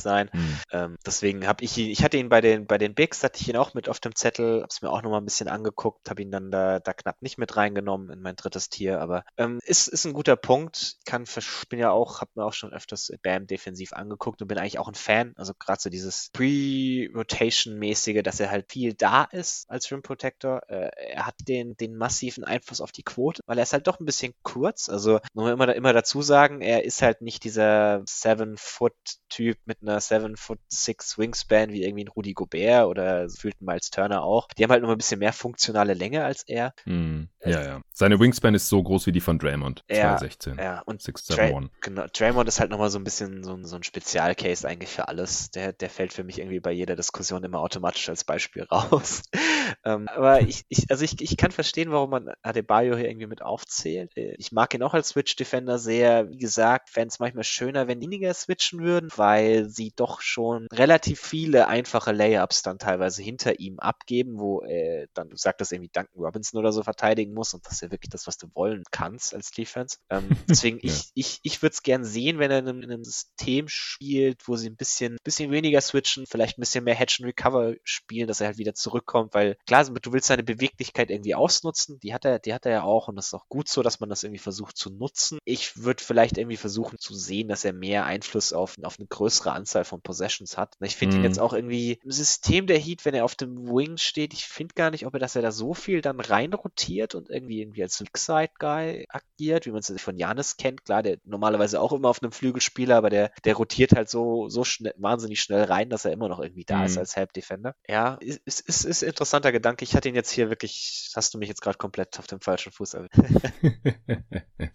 sein. Hm. Ähm, deswegen habe ich ihn, ich hatte ihn bei den, bei den Bigs, hatte ich ihn auch mit auf dem Zettel, habe es mir auch nochmal ein bisschen angeguckt, habe ihn dann da, da knapp nicht mit reingenommen in mein drittes Tier. Aber ähm, ist, ist ein guter Punkt. Kann, bin ja auch, habe mir auch schon öfters Bam defensiv angeguckt und bin eigentlich auch ein Fan. Also gerade so dieses Pre-Rotation-mäßige, dass er halt viel da ist als Rim Protector. Äh, er hat den, den massiven Einfluss auf die Quote, weil er ist halt doch ein bisschen kurz. Also muss man immer, immer dazu sagen, er ist halt nicht dieser Seven-Foot-Typ mit einer Seven-Foot-Six Wingspan wie irgendwie ein Rudy Gobert oder fühlt Miles Turner auch. Die haben halt noch ein bisschen mehr funktionale Länge als er. Mm, ja, ja. Seine Wingspan ist so groß wie die von Draymond. Ja, 2016. Ja, und 6, 7, Dray genau, Draymond ist halt nochmal so ein bisschen so, so ein Spezialcase eigentlich für alles. Der, der fällt für mich irgendwie bei jeder Diskussion immer automatisch als Beispiel raus. ähm, aber ich, ich, also ich, ich kann verstehen, warum man Adebayo hier irgendwie mit aufzählt. Äh, ich mag ihn auch als Switch-Defender sehr. Wie gesagt, fände es manchmal schöner, wenn weniger switchen würden, weil sie doch schon relativ viele einfache Layups dann teilweise hinter ihm abgeben, wo äh, dann, du sagst das irgendwie Duncan Robinson oder so verteidigen muss und das ist ja wirklich das, was du wollen kannst als Defense. Ähm, deswegen, ja. ich, ich, ich würde es gern sehen, wenn er in einem, in einem, System spielt, wo sie ein bisschen, bisschen weniger switchen, vielleicht ein bisschen mehr Hedge and Recover spielen, dass er halt wieder zurückkommt, weil klar, du willst seine Beweglichkeit irgendwie ausnutzen, die hat er, die hat er ja auch und das ist auch gut so, dass man das irgendwie versucht zu nutzen. Ich würde vielleicht irgendwie versuchen zu sehen, dass er mehr Einfluss auf, auf eine größere Anzahl von Possessions hat. Ich finde mhm. ihn jetzt auch irgendwie im System der Heat, wenn er auf dem Wing steht, ich finde gar nicht, ob er, dass er da so viel dann reinrotiert und irgendwie irgendwie als Weakside-Guy agiert, wie man es von Janis kennt. Klar, der normalerweise auch immer auf einem Flügelspieler, aber der, der rotiert halt so, so schnell, wahnsinnig schnell rein, dass er immer noch irgendwie da mhm. ist als Help Defender. Ja, ist, ist, ist, ist interessanter Gedanke. Ich hatte ihn jetzt hier wirklich, hast du mich jetzt gerade komplett auf dem falschen Fuß erwischt.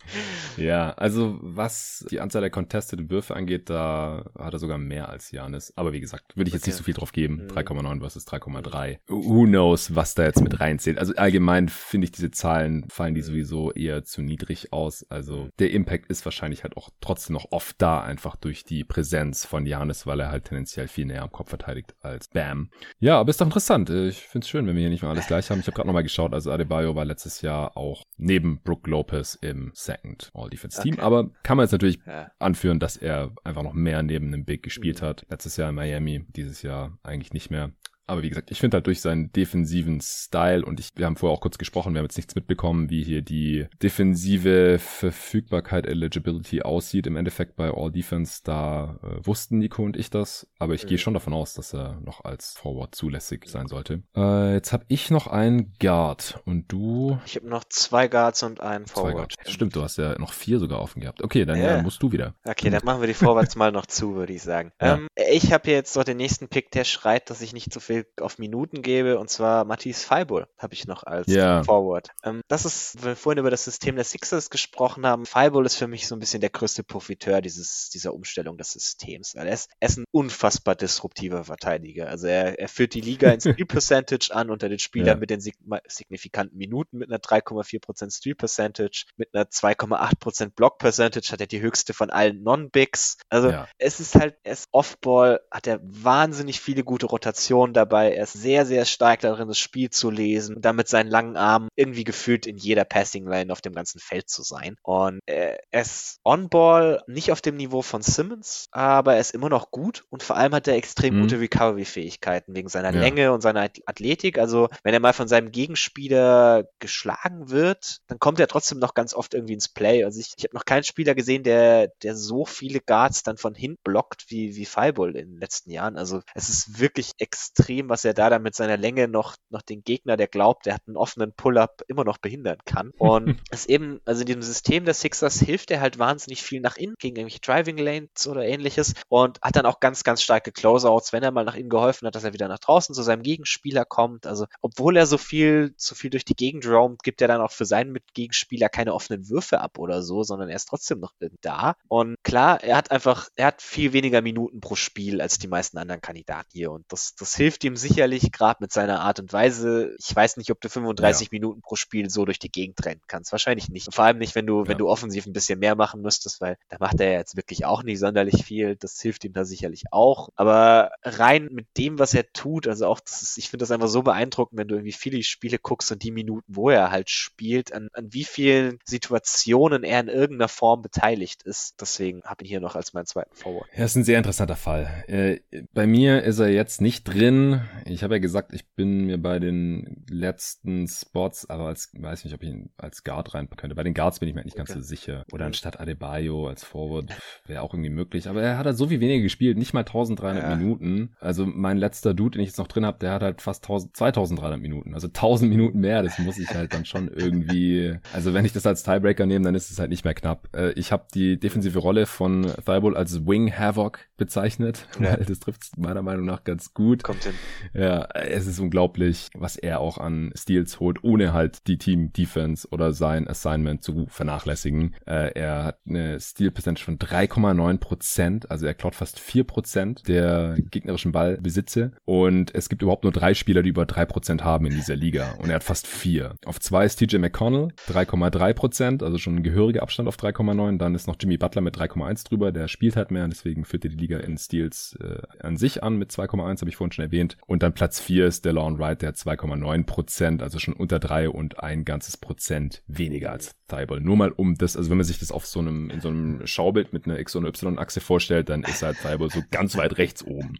ja, also was die Anzahl der contested Würfe angeht, da hat er sogar mehr als Janis. Aber wie gesagt, würde ich jetzt okay. nicht so viel drauf geben. 3,9 mhm. versus 3,3. Who knows, was da jetzt mit reinzählt. Also allgemein finde ich diese Zahlen, fallen die mhm. sowieso eher zu niedrig aus. Also der Impact ist wahrscheinlich halt auch trotzdem noch oft da, einfach durch die Präsenz von Janis, weil er halt tendenziell viel näher am Kopf verteidigt als Bam. Ja, aber ist doch interessant. Ich finde es schön, wenn wir hier nicht mal alles gleich haben. Ich habe gerade nochmal geschaut, also Adebayo war letztes Jahr auch neben Brook Lopez im Second All-Defense-Team, okay. aber kann man jetzt natürlich ja. anführen, dass er einfach noch mehr neben einem Big gespielt mhm. hat. Letztes Jahr in Miami, dieses Jahr eigentlich nicht mehr. Aber wie gesagt, ich finde halt durch seinen defensiven Style und ich, wir haben vorher auch kurz gesprochen, wir haben jetzt nichts mitbekommen, wie hier die defensive Verfügbarkeit, Eligibility aussieht. Im Endeffekt bei All Defense, da äh, wussten Nico und ich das, aber ich mhm. gehe schon davon aus, dass er noch als Forward zulässig sein sollte. Äh, jetzt habe ich noch einen Guard und du? Ich habe noch zwei Guards und einen Forward. Stimmt, du hast ja noch vier sogar offen gehabt. Okay, dann ja. Ja, musst du wieder. Okay, dann machen wir die Forwards mal noch zu, würde ich sagen. Ja. Ähm, ich habe jetzt noch den nächsten Pick, der schreit, dass ich nicht so viel auf Minuten gebe, und zwar Matthias Feibol habe ich noch als ja. Forward. Ähm, das ist, wenn wir vorhin über das System der Sixers gesprochen haben, Feibol ist für mich so ein bisschen der größte Profiteur dieses, dieser Umstellung des Systems. Er ist, er ist ein unfassbar disruptiver Verteidiger. Also er, er führt die Liga in Steal Percentage an unter den Spielern ja. mit den signifikanten Minuten mit einer 3,4% Steal Percentage, mit einer 2,8% Block Percentage hat er die höchste von allen Non-Bigs. Also ja. es ist halt, er ist Offball, hat er wahnsinnig viele gute Rotationen dabei. Er ist sehr, sehr stark darin, das Spiel zu lesen und damit seinen langen Arm irgendwie gefühlt in jeder Passing Lane auf dem ganzen Feld zu sein. Und er ist On-Ball nicht auf dem Niveau von Simmons, aber er ist immer noch gut und vor allem hat er extrem mhm. gute Recovery-Fähigkeiten wegen seiner ja. Länge und seiner Athletik. Also wenn er mal von seinem Gegenspieler geschlagen wird, dann kommt er trotzdem noch ganz oft irgendwie ins Play. Also ich, ich habe noch keinen Spieler gesehen, der, der so viele Guards dann von hinten blockt wie, wie Fireball in den letzten Jahren. Also es ist wirklich extrem, was er da dann mit seiner Länge noch, noch den Gegner, der glaubt, der hat einen offenen Pull-up, immer noch behindern kann. Und es eben, also in diesem System der Sixers hilft er halt wahnsinnig viel nach innen gegen irgendwelche Driving Lanes oder ähnliches und hat dann auch ganz, ganz starke Closeouts, wenn er mal nach innen geholfen hat, dass er wieder nach draußen zu seinem Gegenspieler kommt. Also obwohl er so viel, so viel durch die Gegend roamt, gibt er dann auch für seinen Mitgegenspieler keine offenen Würfe ab oder so, sondern er ist trotzdem noch da. Und klar, er hat einfach, er hat viel weniger Minuten pro Spiel als die meisten anderen Kandidaten hier. Und das, das hilft ihm sicherlich, gerade mit seiner Art und Weise. Ich weiß nicht, ob du 35 ja. Minuten pro Spiel so durch die Gegend rennen kannst. Wahrscheinlich nicht. Und vor allem nicht, wenn du, ja. wenn du offensiv ein bisschen mehr machen müsstest, weil da macht er jetzt wirklich auch nicht sonderlich viel. Das hilft ihm da sicherlich auch. Aber rein mit dem, was er tut, also auch, das ist, ich finde das einfach so beeindruckend, wenn du irgendwie viele Spiele guckst und die Minuten, wo er halt spielt, an, an wie vielen Situationen er in irgendeiner Form beteiligt ist. Deswegen habe ich ihn hier noch als meinen zweiten Forward. Ja, ist ein sehr interessanter Fall. Äh, bei mir ist er jetzt nicht drin. Ich habe ja gesagt, ich bin mir bei den letzten Spots, aber als, weiß nicht, ob ich ihn als Guard rein könnte. Bei den Guards bin ich mir nicht ganz okay. so sicher. Oder anstatt Adebayo als Forward wäre auch irgendwie möglich. Aber er hat halt so viel weniger gespielt, nicht mal 1300 ja. Minuten. Also mein letzter Dude, den ich jetzt noch drin habe, der hat halt fast 1000, 2300 Minuten. Also 1000 Minuten mehr. Das muss ich halt dann schon irgendwie, also wenn ich das als Tiebreaker nehme, dann ist es halt nicht mehr knapp. Äh, ich habe die defensive Rolle von Thibault als Wing Havoc bezeichnet, ja. weil das trifft meiner Meinung nach ganz gut. Kommt hin. Ja, es ist unglaublich, was er auch an Steals holt, ohne halt die Team Defense oder sein Assignment zu vernachlässigen. Äh, er hat eine Steal Percentage von 3,9 Prozent, also er klaut fast 4 Prozent der gegnerischen Ballbesitze und es gibt überhaupt nur drei Spieler, die über 3 Prozent haben in dieser Liga und er hat fast vier. Auf zwei ist TJ McConnell, 3,3 Prozent, also schon ein gehöriger Abstand auf 3,9. Dann ist noch Jimmy Butler mit 3,1 drüber, der spielt halt mehr, deswegen führt er die Liga in Steals äh, an sich an mit 2,1, habe ich vorhin schon erwähnt. Und dann Platz 4 ist DeLon Wright, der hat 2,9 Prozent, also schon unter 3 und ein ganzes Prozent weniger als Thibault. Nur mal um das, also wenn man sich das auf so einem, in so einem Schaubild mit einer X- und Y-Achse vorstellt, dann ist halt Thibault so ganz weit rechts oben.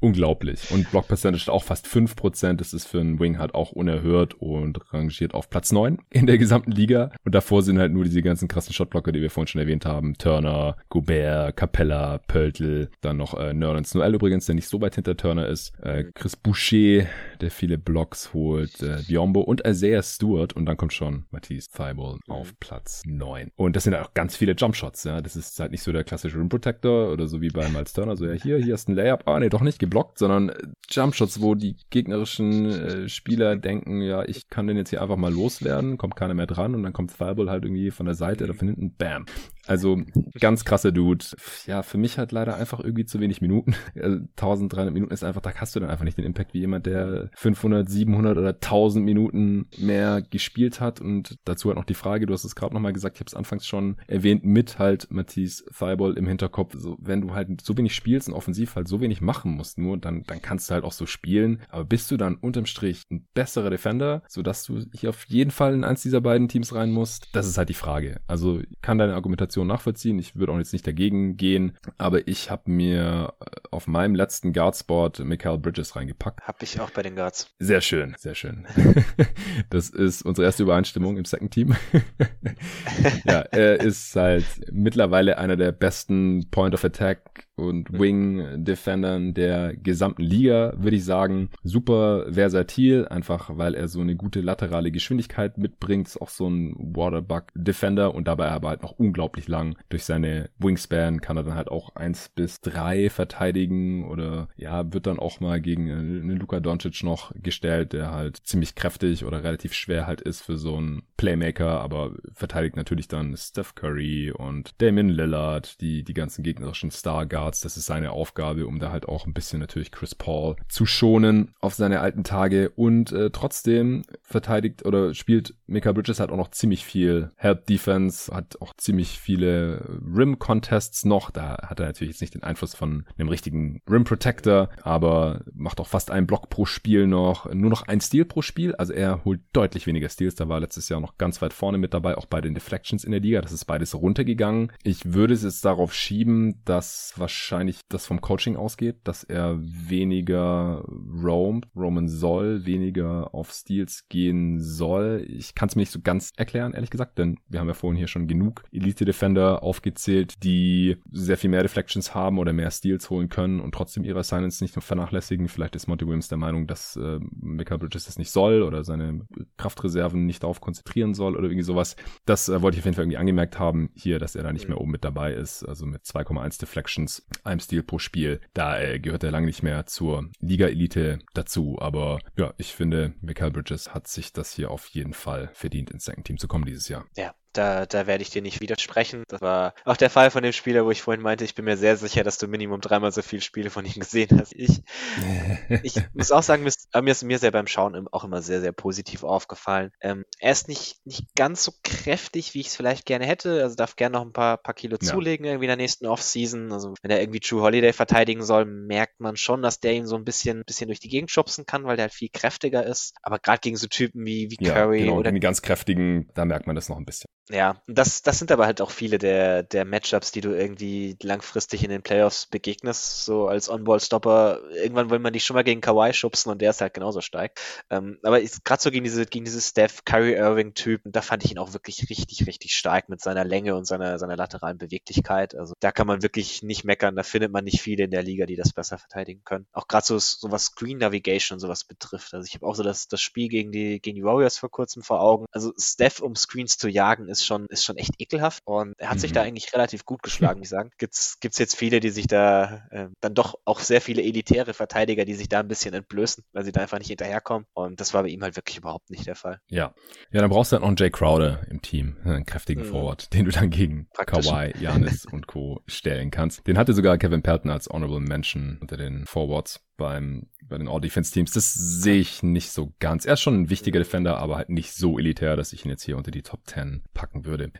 Unglaublich. Und Block Percentage auch fast 5 Prozent, das ist für einen Wing halt auch unerhört und rangiert auf Platz 9 in der gesamten Liga. Und davor sind halt nur diese ganzen krassen Shotblocker, die wir vorhin schon erwähnt haben. Turner, Gobert, Capella, Pöltl, dann noch äh, Nerlens Noel übrigens, der nicht so weit hinter Turner ist. Äh, Chris Boucher, der viele Blocks holt. Äh, Biombo und Isaiah Stewart. Und dann kommt schon Matisse Thibault auf Platz 9. Und das sind auch ganz viele Jumpshots. Ja, das ist halt nicht so der klassische Rim Protector oder so wie bei Miles Turner. So, ja, hier, hier ist ein Layup. Ah, nee, doch nicht geblockt, sondern äh, Jumpshots, wo die gegnerischen äh, Spieler denken, ja, ich kann den jetzt hier einfach mal loswerden, kommt keiner mehr dran und dann kommt Thibault halt irgendwie von der Seite oder von hinten, bam. Also ganz krasser Dude. Ja, für mich halt leider einfach irgendwie zu wenig Minuten. 1300 also, Minuten ist einfach, da hast du dann einfach nicht den Impact wie jemand, der 500, 700 oder 1000 Minuten mehr gespielt hat. Und dazu halt noch die Frage, du hast es gerade nochmal gesagt, ich habe es anfangs schon erwähnt, mit halt Matisse Thibault im Hinterkopf. So, wenn du halt so wenig spielst und offensiv halt so wenig machen musst, nur dann, dann kannst du halt auch so spielen. Aber bist du dann unterm Strich ein besserer Defender, sodass du hier auf jeden Fall in eins dieser beiden Teams rein musst? Das ist halt die Frage. Also kann deine Argumentation Argumentation nachvollziehen. Ich würde auch jetzt nicht dagegen gehen, aber ich habe mir äh, auf meinem letzten Guard-Spot Michael Bridges reingepackt. Hab ich auch bei den Guards. Sehr schön, sehr schön. das ist unsere erste Übereinstimmung im Second Team. ja, er ist halt mittlerweile einer der besten Point of Attack und mhm. Wing Defendern der gesamten Liga, würde ich sagen. Super versatil, einfach weil er so eine gute laterale Geschwindigkeit mitbringt. Ist auch so ein Waterbug Defender und dabei aber halt noch unglaublich lang. Durch seine Wingspan kann er dann halt auch eins bis drei verteidigen oder ja, wird dann auch mal gegen einen Luka Doncic noch gestellt, der halt ziemlich kräftig oder relativ schwer halt ist für so einen Playmaker, aber verteidigt natürlich dann Steph Curry und Damien Lillard, die, die ganzen gegnerischen Star Guards. Das ist seine Aufgabe, um da halt auch ein bisschen natürlich Chris Paul zu schonen auf seine alten Tage. Und äh, trotzdem verteidigt oder spielt Mika Bridges halt auch noch ziemlich viel Help Defense, hat auch ziemlich viele Rim Contests noch. Da hat er natürlich jetzt nicht den Einfluss von einem richtigen Rim Protector, aber macht auch fast einen Block pro Spiel noch, nur noch ein Steal pro Spiel. Also er holt deutlich weniger Steals. Da war letztes Jahr noch ganz weit vorne mit dabei, auch bei den Deflections in der Liga. Das ist beides runtergegangen. Ich würde es jetzt darauf schieben, dass wahrscheinlich wahrscheinlich das vom Coaching ausgeht, dass er weniger roamt, roamen soll, weniger auf Steals gehen soll. Ich kann es mir nicht so ganz erklären, ehrlich gesagt, denn wir haben ja vorhin hier schon genug Elite-Defender aufgezählt, die sehr viel mehr Deflections haben oder mehr Steals holen können und trotzdem ihre Assignments nicht vernachlässigen. Vielleicht ist Monty Williams der Meinung, dass äh, Mika Bridges das nicht soll oder seine Kraftreserven nicht darauf konzentrieren soll oder irgendwie sowas. Das äh, wollte ich auf jeden Fall irgendwie angemerkt haben hier, dass er da nicht mehr oben mit dabei ist, also mit 2,1 Deflections einem Stil pro Spiel. Da äh, gehört er lange nicht mehr zur Liga-Elite dazu. Aber ja, ich finde, Michael Bridges hat sich das hier auf jeden Fall verdient, ins Second Team zu kommen dieses Jahr. Ja, da, da werde ich dir nicht widersprechen. Das war auch der Fall von dem Spieler, wo ich vorhin meinte, ich bin mir sehr sicher, dass du Minimum dreimal so viele Spiele von ihm gesehen hast. Ich, ich muss auch sagen, mir ist, mir sehr beim Schauen auch immer sehr, sehr positiv aufgefallen. Ähm, er ist nicht, nicht ganz so kräftig, wie ich es vielleicht gerne hätte. Also darf gerne noch ein paar, paar Kilo ja. zulegen irgendwie in der nächsten Offseason. Also wenn er irgendwie True Holiday verteidigen soll, merkt man schon, dass der ihn so ein bisschen, bisschen durch die Gegend schubsen kann, weil der halt viel kräftiger ist. Aber gerade gegen so Typen wie, wie ja, Curry genau, oder. Die ganz kräftigen, da merkt man das noch ein bisschen. Ja, das, das sind aber halt auch viele der, der Matchups, die du irgendwie langfristig in den Playoffs begegnest, so als On-Ball-Stopper. Irgendwann will man dich schon mal gegen Kawhi schubsen und der ist halt genauso stark. Ähm, aber gerade so gegen diese, gegen diese Steph Curry Irving-Typen, da fand ich ihn auch wirklich richtig, richtig stark mit seiner Länge und seiner, seiner lateralen Beweglichkeit. Also da kann man wirklich nicht meckern. Da findet man nicht viele in der Liga, die das besser verteidigen können. Auch gerade so, so was Screen Navigation und sowas betrifft. Also ich habe auch so das, das Spiel gegen die, gegen die Warriors vor kurzem vor Augen. Also Steph, um Screens zu jagen, ist schon, ist schon echt ekelhaft und er hat mhm. sich da mhm. eigentlich relativ gut geschlagen, ich sagen. Gibt's, gibt's jetzt viele, die sich da, äh, dann doch auch sehr viele elitäre Verteidiger, die sich da ein bisschen entblößen, weil sie da einfach nicht hinterherkommen und das war bei ihm halt wirklich überhaupt nicht der Fall. Ja. Ja, dann brauchst du halt noch einen Jay Crowder im Team, einen kräftigen mhm. Forward, den du dann gegen. Kawhi, Janis und Co. stellen kannst. Den hatte sogar Kevin Pelton als Honorable Mention unter den Forwards beim, bei den All-Defense-Teams. Das sehe ich nicht so ganz. Er ist schon ein wichtiger Defender, aber halt nicht so elitär, dass ich ihn jetzt hier unter die Top 10 packen würde.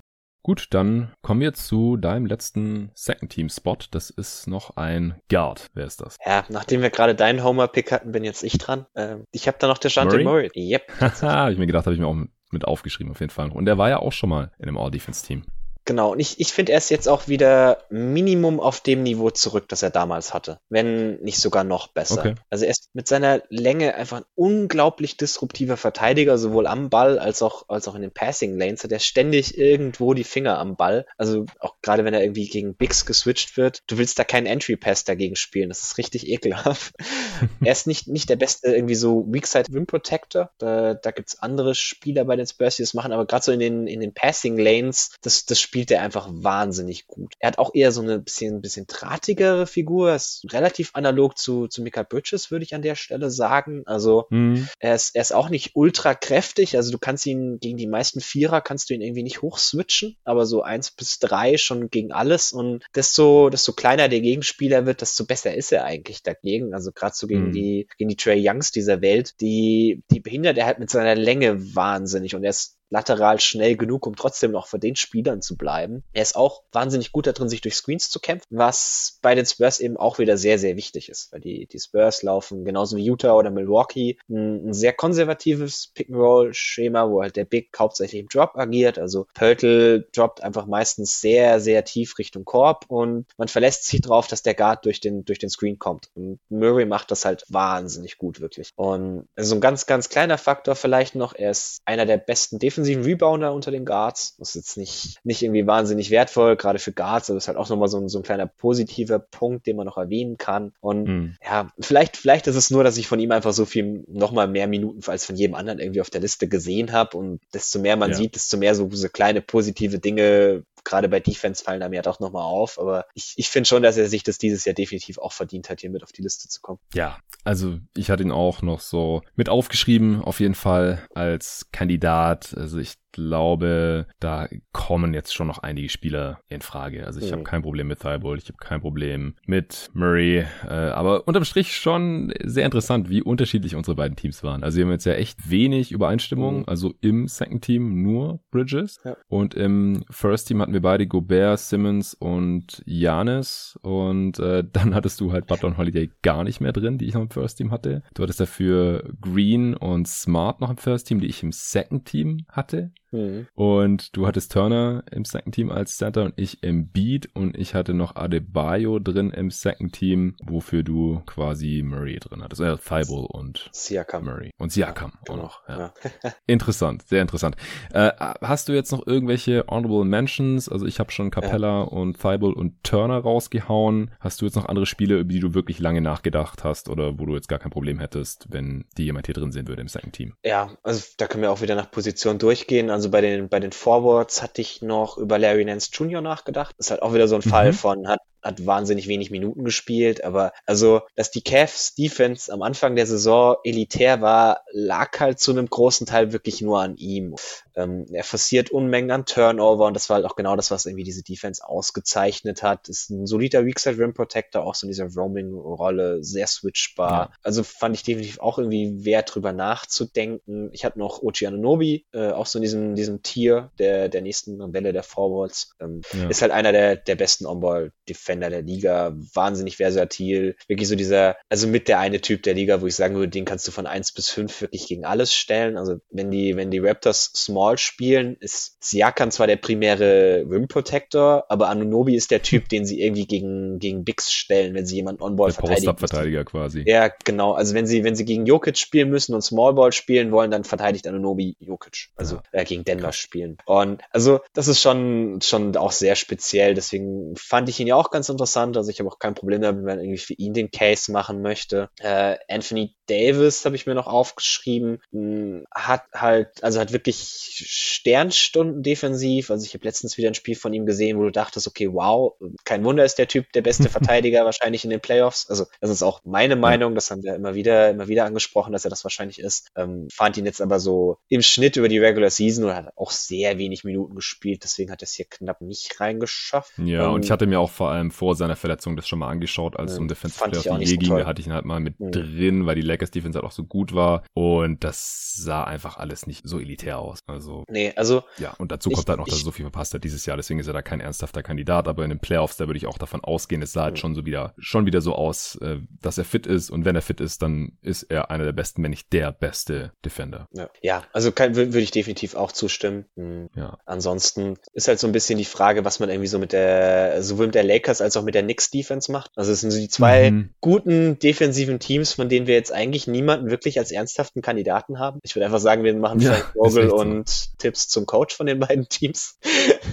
Gut, dann kommen wir zu deinem letzten Second-Team-Spot. Das ist noch ein Guard. Wer ist das? Ja, nachdem wir gerade deinen Homer-Pick hatten, bin jetzt ich dran. Ähm, ich habe da noch der Shante Murray. Murray. Yep. habe ich mir gedacht, habe ich mir auch mit aufgeschrieben auf jeden Fall. Und der war ja auch schon mal in einem All-Defense-Team. Genau, und ich, ich finde, er ist jetzt auch wieder Minimum auf dem Niveau zurück, das er damals hatte. Wenn nicht sogar noch besser. Okay. Also er ist mit seiner Länge einfach ein unglaublich disruptiver Verteidiger, sowohl am Ball als auch, als auch in den Passing Lanes. Hat er ständig irgendwo die Finger am Ball. Also auch gerade wenn er irgendwie gegen Bigs geswitcht wird, du willst da keinen Entry Pass dagegen spielen. Das ist richtig ekelhaft. er ist nicht, nicht der beste irgendwie so Weakside Rim Protector. Da, da gibt's andere Spieler bei den Spurs, die das machen, aber gerade so in den, in den Passing Lanes, das, das spielt er einfach wahnsinnig gut. Er hat auch eher so eine bisschen, bisschen drahtigere Figur, ist relativ analog zu, zu Mika Bridges, würde ich an der Stelle sagen. Also mhm. er, ist, er ist auch nicht ultra kräftig, also du kannst ihn gegen die meisten Vierer kannst du ihn irgendwie nicht hochswitchen, aber so eins bis drei schon gegen alles und desto, desto kleiner der Gegenspieler wird, desto besser ist er eigentlich dagegen. Also gerade so gegen mhm. die, gegen die Trey Youngs dieser Welt, die, die behindert er halt mit seiner Länge wahnsinnig und er ist lateral schnell genug, um trotzdem noch vor den Spielern zu bleiben. Er ist auch wahnsinnig gut darin, sich durch Screens zu kämpfen, was bei den Spurs eben auch wieder sehr, sehr wichtig ist, weil die, die Spurs laufen genauso wie Utah oder Milwaukee ein, ein sehr konservatives Pick-and-Roll-Schema, wo halt der Big hauptsächlich im Drop agiert. Also Pöltl droppt einfach meistens sehr, sehr tief Richtung Korb und man verlässt sich darauf, dass der Guard durch den, durch den Screen kommt. Und Murray macht das halt wahnsinnig gut, wirklich. Und so ein ganz, ganz kleiner Faktor vielleicht noch, er ist einer der besten defensiven Rebounder unter den Guards. Das ist jetzt nicht, nicht irgendwie wahnsinnig wertvoll, gerade für Guards, aber ist halt auch nochmal so ein, so ein kleiner positiver Punkt, den man noch erwähnen kann. Und mhm. ja, vielleicht, vielleicht ist es nur, dass ich von ihm einfach so viel nochmal mehr Minuten als von jedem anderen irgendwie auf der Liste gesehen habe. Und desto mehr man ja. sieht, desto mehr so, so kleine positive Dinge gerade bei Defense fallen einem ja doch nochmal auf. Aber ich, ich finde schon, dass er sich das dieses Jahr definitiv auch verdient hat, hier mit auf die Liste zu kommen. Ja, also ich hatte ihn auch noch so mit aufgeschrieben, auf jeden Fall als Kandidat. Also ich glaube, da kommen jetzt schon noch einige Spieler in Frage. Also ich mhm. habe kein Problem mit Thibault, ich habe kein Problem mit Murray, äh, aber unterm Strich schon sehr interessant, wie unterschiedlich unsere beiden Teams waren. Also wir haben jetzt ja echt wenig Übereinstimmung, mhm. also im Second Team nur Bridges ja. und im First Team hatten wir beide Gobert, Simmons und Janis und äh, dann hattest du halt Butler und Holiday gar nicht mehr drin, die ich noch im First Team hatte. Du hattest dafür Green und Smart noch im First Team, die ich im Second Team hatte. Mhm. Und du hattest Turner im Second Team als Center und ich im Beat und ich hatte noch Adebayo drin im Second Team, wofür du quasi Murray drin hattest. Äh, Thibault und Siakam. Murray. Und Siakam ja, auch genau. noch. Ja. ja. interessant, sehr interessant. Äh, hast du jetzt noch irgendwelche Honorable Mentions? Also ich habe schon Capella und Thibault und Turner rausgehauen. Hast du jetzt noch andere Spiele, über die du wirklich lange nachgedacht hast oder wo du jetzt gar kein Problem hättest, wenn die jemand hier drin sehen würde im Second Team? Ja, also da können wir auch wieder nach Position durchgehen. Also also bei den, bei den Forwards hatte ich noch über Larry Nance Jr. nachgedacht. Das ist halt auch wieder so ein mhm. Fall von, hat hat wahnsinnig wenig Minuten gespielt, aber also, dass die Cavs Defense am Anfang der Saison elitär war, lag halt zu einem großen Teil wirklich nur an ihm. Ähm, er forciert Unmengen an Turnover und das war halt auch genau das, was irgendwie diese Defense ausgezeichnet hat. Ist ein solider Weakside Rim Protector, auch so in dieser Roaming-Rolle, sehr switchbar. Ja. Also fand ich definitiv auch irgendwie wert, drüber nachzudenken. Ich hatte noch Ochi Anunobi, äh, auch so in diesem, diesem Tier der, der nächsten Welle der Forwards. Ähm, ja. Ist halt einer der, der besten On-Ball-Defender Defender der Liga, wahnsinnig versatil, wirklich so dieser, also mit der eine Typ der Liga, wo ich sagen würde, den kannst du von eins bis fünf wirklich gegen alles stellen. Also wenn die, wenn die Raptors Small spielen, ist Siakam zwar der primäre Rim Protector, aber Anunobi ist der Typ, den sie irgendwie gegen, gegen Bigs stellen, wenn sie jemanden On-Ball verteidigen. Verteidiger quasi. Ja, genau. Also wenn sie, wenn sie gegen Jokic spielen müssen und Small Ball spielen wollen, dann verteidigt Anunobi Jokic. Also ja. äh, gegen Denver spielen. Und also das ist schon, schon auch sehr speziell. Deswegen fand ich ihn ja auch ganz ganz interessant. Also ich habe auch kein Problem damit, wenn man irgendwie für ihn den Case machen möchte. Äh, Anthony Davis habe ich mir noch aufgeschrieben, hm, hat halt, also hat wirklich Sternstunden defensiv. Also ich habe letztens wieder ein Spiel von ihm gesehen, wo du dachtest, okay, wow, kein Wunder ist der Typ der beste Verteidiger wahrscheinlich in den Playoffs. Also das ist auch meine Meinung, das haben wir immer wieder, immer wieder angesprochen, dass er das wahrscheinlich ist. Ähm, fand ihn jetzt aber so im Schnitt über die Regular Season und hat auch sehr wenig Minuten gespielt, deswegen hat er es hier knapp nicht reingeschafft. Ja, ähm, und ich hatte mir auch vor allem vor seiner Verletzung das schon mal angeschaut, als ja, um Defensive Player of the Year ging, da hatte ich ihn halt mal mit mhm. drin, weil die Lakers Defense halt auch so gut war und das sah einfach alles nicht so elitär aus. Also Nee, also ja, und dazu kommt ich, halt noch, dass er so viel verpasst hat dieses Jahr, deswegen ist er da kein ernsthafter Kandidat, aber in den Playoffs, da würde ich auch davon ausgehen, es sah halt mhm. schon so wieder schon wieder so aus, äh, dass er fit ist und wenn er fit ist, dann ist er einer der besten, wenn nicht der beste Defender. Ja, ja also würde ich definitiv auch zustimmen. Mhm. Ja. Ansonsten ist halt so ein bisschen die Frage, was man irgendwie so mit der sowohl mit der Lakers als auch mit der Knicks Defense macht. Also es sind so die zwei mhm. guten defensiven Teams, von denen wir jetzt eigentlich niemanden wirklich als ernsthaften Kandidaten haben. Ich würde einfach sagen, wir machen ja, Frank Vogel und. Tipps zum Coach von den beiden Teams.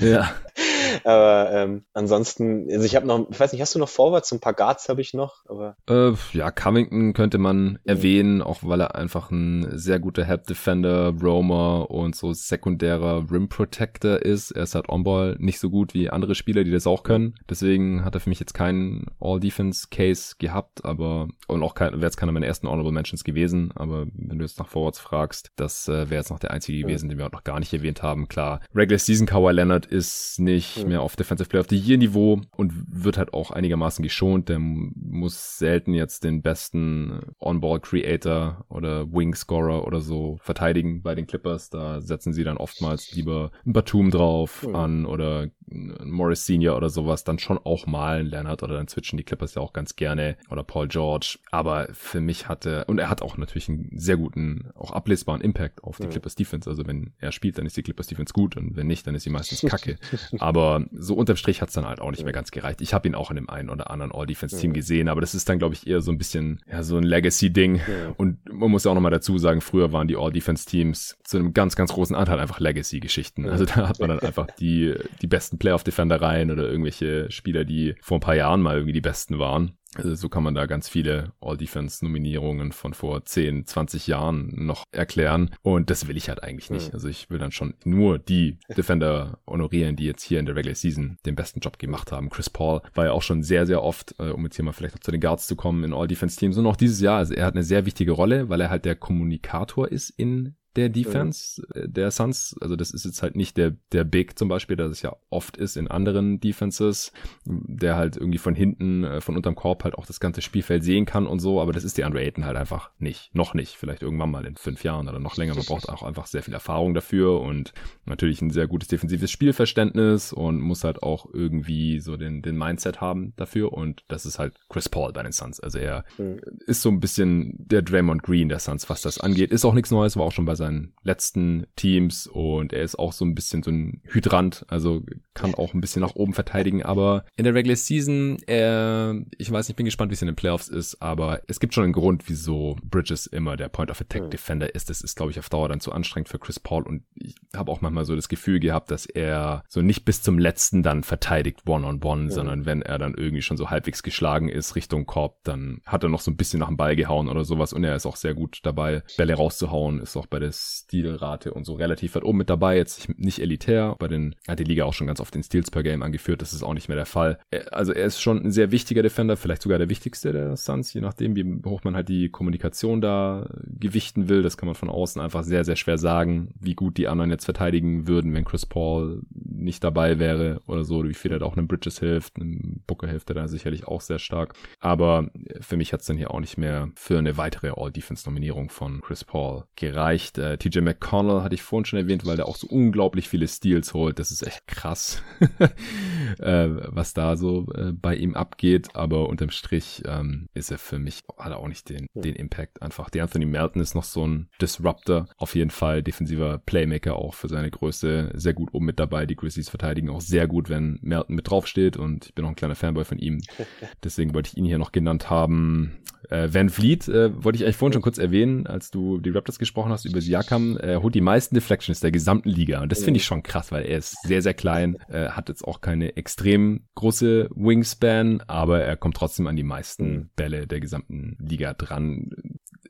Ja. aber ähm, ansonsten, also ich habe noch, ich weiß nicht, hast du noch Forwards? Ein paar Guards habe ich noch, aber. Äh, ja, Covington könnte man mhm. erwähnen, auch weil er einfach ein sehr guter Help Defender, Roamer und so sekundärer Rim Protector ist. Er ist halt On-Ball nicht so gut wie andere Spieler, die das auch können. Deswegen hat er für mich jetzt keinen All-Defense-Case gehabt, aber und auch wäre jetzt keiner meiner ersten Honorable Mentions gewesen. Aber wenn du jetzt nach Forwards fragst, das äh, wäre jetzt noch der einzige gewesen, den wir auch noch gar nicht erwähnt haben. Klar, Regular Season Kawhi Leonard ist nicht mehr auf Defensive Player of the Year Niveau und wird halt auch einigermaßen geschont. Der muss selten jetzt den besten On-Ball Creator oder Wing Scorer oder so verteidigen bei den Clippers. Da setzen sie dann oftmals lieber ein Batum drauf an oder Morris Senior oder sowas. Dann schon auch mal ein Leonard oder dann switchen die Clippers ja auch ganz gerne oder Paul George. Aber für mich hatte, und er hat auch natürlich einen sehr guten, auch ablesbaren Impact auf die mhm. Clippers Defense. Also wenn er spielt, dann ist die Clippers Defense gut und wenn nicht, dann ist sie meistens kacke. aber so unterm Strich hat's dann halt auch nicht mehr ganz gereicht. Ich habe ihn auch in dem einen oder anderen All-Defense-Team gesehen, aber das ist dann, glaube ich, eher so ein bisschen, ja, so ein Legacy-Ding. Und man muss ja auch nochmal dazu sagen, früher waren die All-Defense-Teams zu einem ganz, ganz großen Anteil einfach Legacy-Geschichten. Also da hat man dann einfach die, die besten Playoff-Defender rein oder irgendwelche Spieler, die vor ein paar Jahren mal irgendwie die besten waren. Also so kann man da ganz viele All-Defense-Nominierungen von vor 10, 20 Jahren noch erklären. Und das will ich halt eigentlich nicht. Mhm. Also ich will dann schon nur die Defender honorieren, die jetzt hier in der Regular Season den besten Job gemacht haben. Chris Paul war ja auch schon sehr, sehr oft, äh, um jetzt hier mal vielleicht auch zu den Guards zu kommen, in All-Defense-Teams. Und auch dieses Jahr, also er hat eine sehr wichtige Rolle, weil er halt der Kommunikator ist in der Defense. Äh, der Suns. Also das ist jetzt halt nicht der, der Big zum Beispiel, der es ja oft ist in anderen Defenses, der halt irgendwie von hinten, äh, von unterm Korb halt auch das ganze Spielfeld sehen kann und so, aber das ist die Andre Ayton halt einfach nicht. Noch nicht. Vielleicht irgendwann mal in fünf Jahren oder noch länger. Man braucht auch einfach sehr viel Erfahrung dafür und natürlich ein sehr gutes defensives Spielverständnis und muss halt auch irgendwie so den, den Mindset haben dafür und das ist halt Chris Paul bei den Suns. Also er mhm. ist so ein bisschen der Draymond Green der Suns, was das angeht. Ist auch nichts Neues, war auch schon bei seinen letzten Teams und er ist auch so ein bisschen so ein Hydrant, also kann auch ein bisschen nach oben verteidigen, aber in der Regular Season, äh, ich weiß nicht, bin gespannt, wie es in den Playoffs ist, aber es gibt schon einen Grund, wieso Bridges immer der Point of Attack Defender ist. Das ist, glaube ich, auf Dauer dann zu anstrengend für Chris Paul und ich habe auch manchmal so das Gefühl gehabt, dass er so nicht bis zum letzten dann verteidigt One-on-One, -on -one, sondern wenn er dann irgendwie schon so halbwegs geschlagen ist Richtung Korb, dann hat er noch so ein bisschen nach dem Ball gehauen oder sowas und er ist auch sehr gut dabei, Bälle rauszuhauen, ist auch bei der Stilrate und so relativ weit oben mit dabei. Jetzt nicht elitär. Bei den hat die Liga auch schon ganz oft den Steals per Game angeführt. Das ist auch nicht mehr der Fall. Also er ist schon ein sehr wichtiger Defender, vielleicht sogar der wichtigste der Suns, je nachdem, wie hoch man halt die Kommunikation da gewichten will. Das kann man von außen einfach sehr, sehr schwer sagen, wie gut die anderen jetzt verteidigen würden, wenn Chris Paul nicht dabei wäre oder so, wie viel er da auch einem Bridges hilft, einem Booker hilft er da sicherlich auch sehr stark. Aber für mich hat es dann hier auch nicht mehr für eine weitere All-Defense-Nominierung von Chris Paul gereicht. Äh, TJ McConnell hatte ich vorhin schon erwähnt, weil der auch so unglaublich viele Steals holt. Das ist echt krass, äh, was da so äh, bei ihm abgeht. Aber unterm Strich ähm, ist er für mich, hat er auch nicht den, den Impact einfach. Der Anthony Melton ist noch so ein Disruptor. Auf jeden Fall defensiver Playmaker auch für seine Größe. Sehr gut oben mit dabei. Die Grizzlies verteidigen auch sehr gut, wenn Melton mit draufsteht. Und ich bin auch ein kleiner Fanboy von ihm. Deswegen wollte ich ihn hier noch genannt haben. Äh, Van Vliet äh, wollte ich eigentlich vorhin schon kurz erwähnen, als du die Raptors gesprochen hast über Siakam. Er holt die meisten Deflections der gesamten Liga und das finde ich schon krass, weil er ist sehr, sehr klein, äh, hat jetzt auch keine extrem große Wingspan, aber er kommt trotzdem an die meisten mhm. Bälle der gesamten Liga dran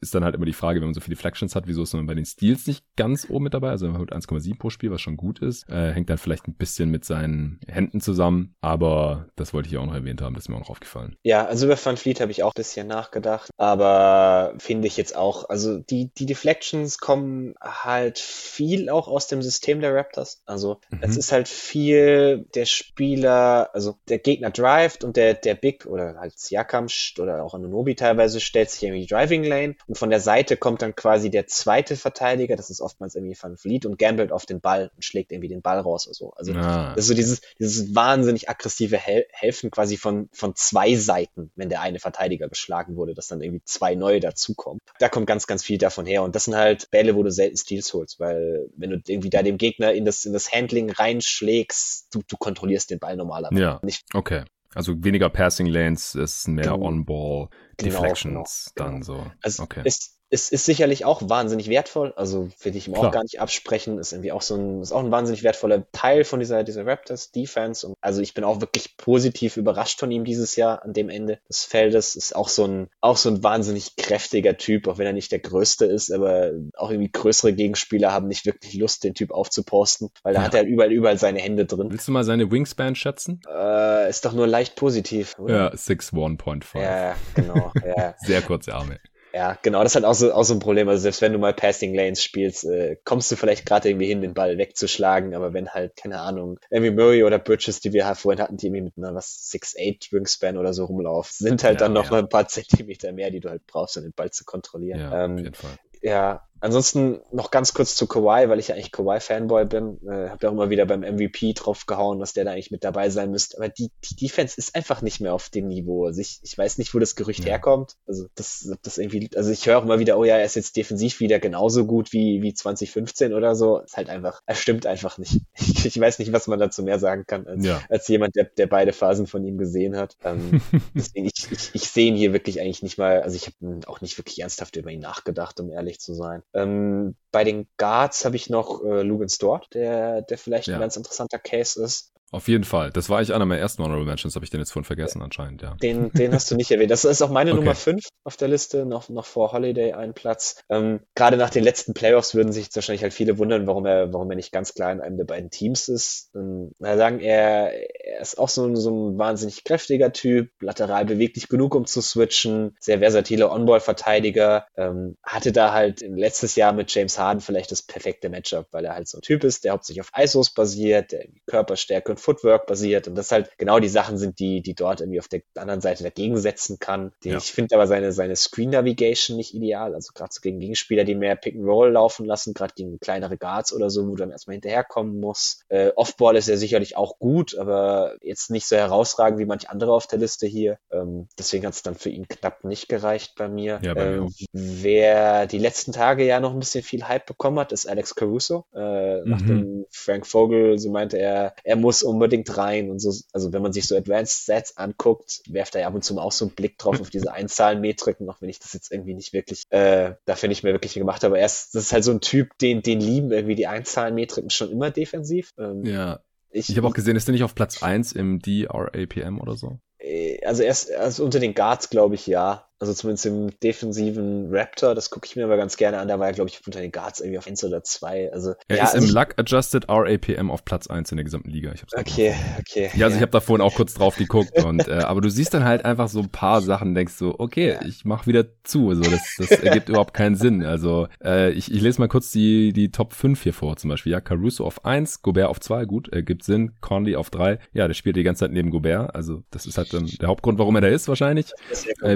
ist dann halt immer die Frage, wenn man so viele Flexions hat, wieso ist man bei den Steals nicht ganz oben mit dabei? Also man holt 1,7 pro Spiel, was schon gut ist. Äh, hängt dann vielleicht ein bisschen mit seinen Händen zusammen, aber das wollte ich auch noch erwähnt haben, das ist mir auch noch aufgefallen. Ja, also über Van Fleet habe ich auch ein bisschen nachgedacht, aber finde ich jetzt auch, also die, die Deflections kommen halt viel auch aus dem System der Raptors. Also mhm. es ist halt viel der Spieler, also der Gegner drived und der, der Big oder halt Siakam oder auch Anunobi teilweise stellt sich irgendwie die Driving Lane und von der Seite kommt dann quasi der zweite Verteidiger, das ist oftmals irgendwie Van Vliet und gambelt auf den Ball und schlägt irgendwie den Ball raus oder so. Also ah. das ist so dieses, dieses wahnsinnig aggressive Hel Helfen quasi von, von zwei Seiten, wenn der eine Verteidiger geschlagen wurde, dass dann irgendwie zwei neue dazukommen. Da kommt ganz, ganz viel davon her und das sind halt Bälle, wo du selten Steals holst, weil wenn du irgendwie da dem Gegner in das, in das Handling reinschlägst, du, du kontrollierst den Ball normalerweise ja. nicht. Okay. Also weniger Passing Lanes, es ist mehr genau. On-Ball genau, Deflections genau, genau. dann so. Also okay. ist es ist sicherlich auch wahnsinnig wertvoll. Also will ich ihm Klar. auch gar nicht absprechen. Ist irgendwie auch so ein, ist auch ein wahnsinnig wertvoller Teil von dieser, dieser Raptors Defense. Und also ich bin auch wirklich positiv überrascht von ihm dieses Jahr an dem Ende des Feldes. Ist auch so ein, auch so ein wahnsinnig kräftiger Typ, auch wenn er nicht der größte ist, aber auch irgendwie größere Gegenspieler haben nicht wirklich Lust, den Typ aufzuposten, weil da ja. hat er halt überall, überall seine Hände drin. Willst du mal seine Wingspan schätzen? Äh, ist doch nur leicht positiv, oder? Ja, 6'1.5. Ja, genau. Ja. Sehr kurze Arme. Ja, genau, das ist halt auch so, auch so ein Problem. Also selbst wenn du mal Passing Lanes spielst, äh, kommst du vielleicht gerade irgendwie hin, den Ball wegzuschlagen, aber wenn halt, keine Ahnung, irgendwie Murray oder Bridges, die wir halt vorhin hatten, die irgendwie mit einer was 6'8 Wingspan oder so rumlaufen, sind halt ja, dann noch ja. mal ein paar Zentimeter mehr, die du halt brauchst, um den Ball zu kontrollieren. Ja, ähm, auf jeden Fall. Ja, Ansonsten noch ganz kurz zu Kawhi, weil ich ja eigentlich Kawhi-Fanboy bin. Äh, hab ja auch immer wieder beim MVP draufgehauen, dass der da eigentlich mit dabei sein müsste. Aber die, die Defense ist einfach nicht mehr auf dem Niveau. Also ich, ich weiß nicht, wo das Gerücht ja. herkommt. Also das, das irgendwie, also ich höre auch immer wieder, oh ja, er ist jetzt defensiv wieder genauso gut wie, wie 2015 oder so. Ist halt einfach, er stimmt einfach nicht. Ich, ich weiß nicht, was man dazu mehr sagen kann, als, ja. als jemand, der, der beide Phasen von ihm gesehen hat. Ähm, deswegen, ich, ich, ich sehe ihn hier wirklich eigentlich nicht mal, also ich habe auch nicht wirklich ernsthaft über ihn nachgedacht, um ehrlich zu sein. Ähm, bei den Guards habe ich noch äh, Lugans dort, der, der vielleicht ja. ein ganz interessanter Case ist. Auf jeden Fall. Das war eigentlich einer meiner ersten Honorable Mentions, habe ich den jetzt vorhin vergessen anscheinend, ja. Den, den hast du nicht erwähnt. Das ist auch meine okay. Nummer 5 auf der Liste, noch, noch vor Holiday einen Platz. Ähm, Gerade nach den letzten Playoffs würden sich wahrscheinlich halt viele wundern, warum er, warum er nicht ganz klar in einem der beiden Teams ist. Ähm, sagen, er, er ist auch so ein, so ein wahnsinnig kräftiger Typ, lateral beweglich genug, um zu switchen, sehr versatiler On-Ball-Verteidiger, ähm, hatte da halt letztes Jahr mit James Harden vielleicht das perfekte Matchup, weil er halt so ein Typ ist, der hauptsächlich auf ISOs basiert, der Körperstärke und Footwork basiert und das halt genau die Sachen sind, die, die dort irgendwie auf der anderen Seite dagegen setzen kann. ja. Ich finde aber seine, seine Screen Navigation nicht ideal, also gerade so gegen Gegenspieler, die mehr Pick and Roll laufen lassen, gerade gegen kleinere Guards oder so, wo du dann erstmal hinterherkommen muss. Äh, Offball ist ja sicherlich auch gut, aber jetzt nicht so herausragend wie manche andere auf der Liste hier. Ähm, deswegen hat es dann für ihn knapp nicht gereicht bei mir. Ja, bei ähm, wer die letzten Tage ja noch ein bisschen viel Hype bekommen hat, ist Alex Caruso. Äh, mhm. Nachdem Frank Vogel so meinte, er, er muss unbedingt rein und so, also wenn man sich so Advanced Sets anguckt, werft er ja ab und zu auch so einen Blick drauf auf diese Einzahlenmetriken, auch wenn ich das jetzt irgendwie nicht wirklich, äh, dafür nicht mehr wirklich gemacht habe. Aber er ist, das ist halt so ein Typ, den, den lieben irgendwie die Einzahlenmetriken schon immer defensiv. Ähm, ja. Ich, ich habe auch gesehen, ist der nicht auf Platz 1 im DRAPM oder so? Äh, also erst also unter den Guards, glaube ich, ja. Also zumindest im defensiven Raptor, das gucke ich mir aber ganz gerne an. Da war er, glaube ich, unter den Guards irgendwie auf 1 oder 2. Also, er ja, ist also im Luck-Adjusted RAPM auf Platz 1 in der gesamten Liga. Ich hab's okay, okay. Ja, also ja. ich habe da vorhin auch kurz drauf geguckt. und äh, Aber du siehst dann halt einfach so ein paar Sachen, denkst so, okay, ja. ich mach wieder zu. Also das, das ergibt überhaupt keinen Sinn. Also äh, ich, ich lese mal kurz die, die Top 5 hier vor. Zum Beispiel, ja, Caruso auf 1, Gobert auf 2, gut, äh, gibt Sinn. Conley auf 3. Ja, der spielt die ganze Zeit neben Gobert. Also das ist halt dann der Hauptgrund, warum er da ist wahrscheinlich. Äh,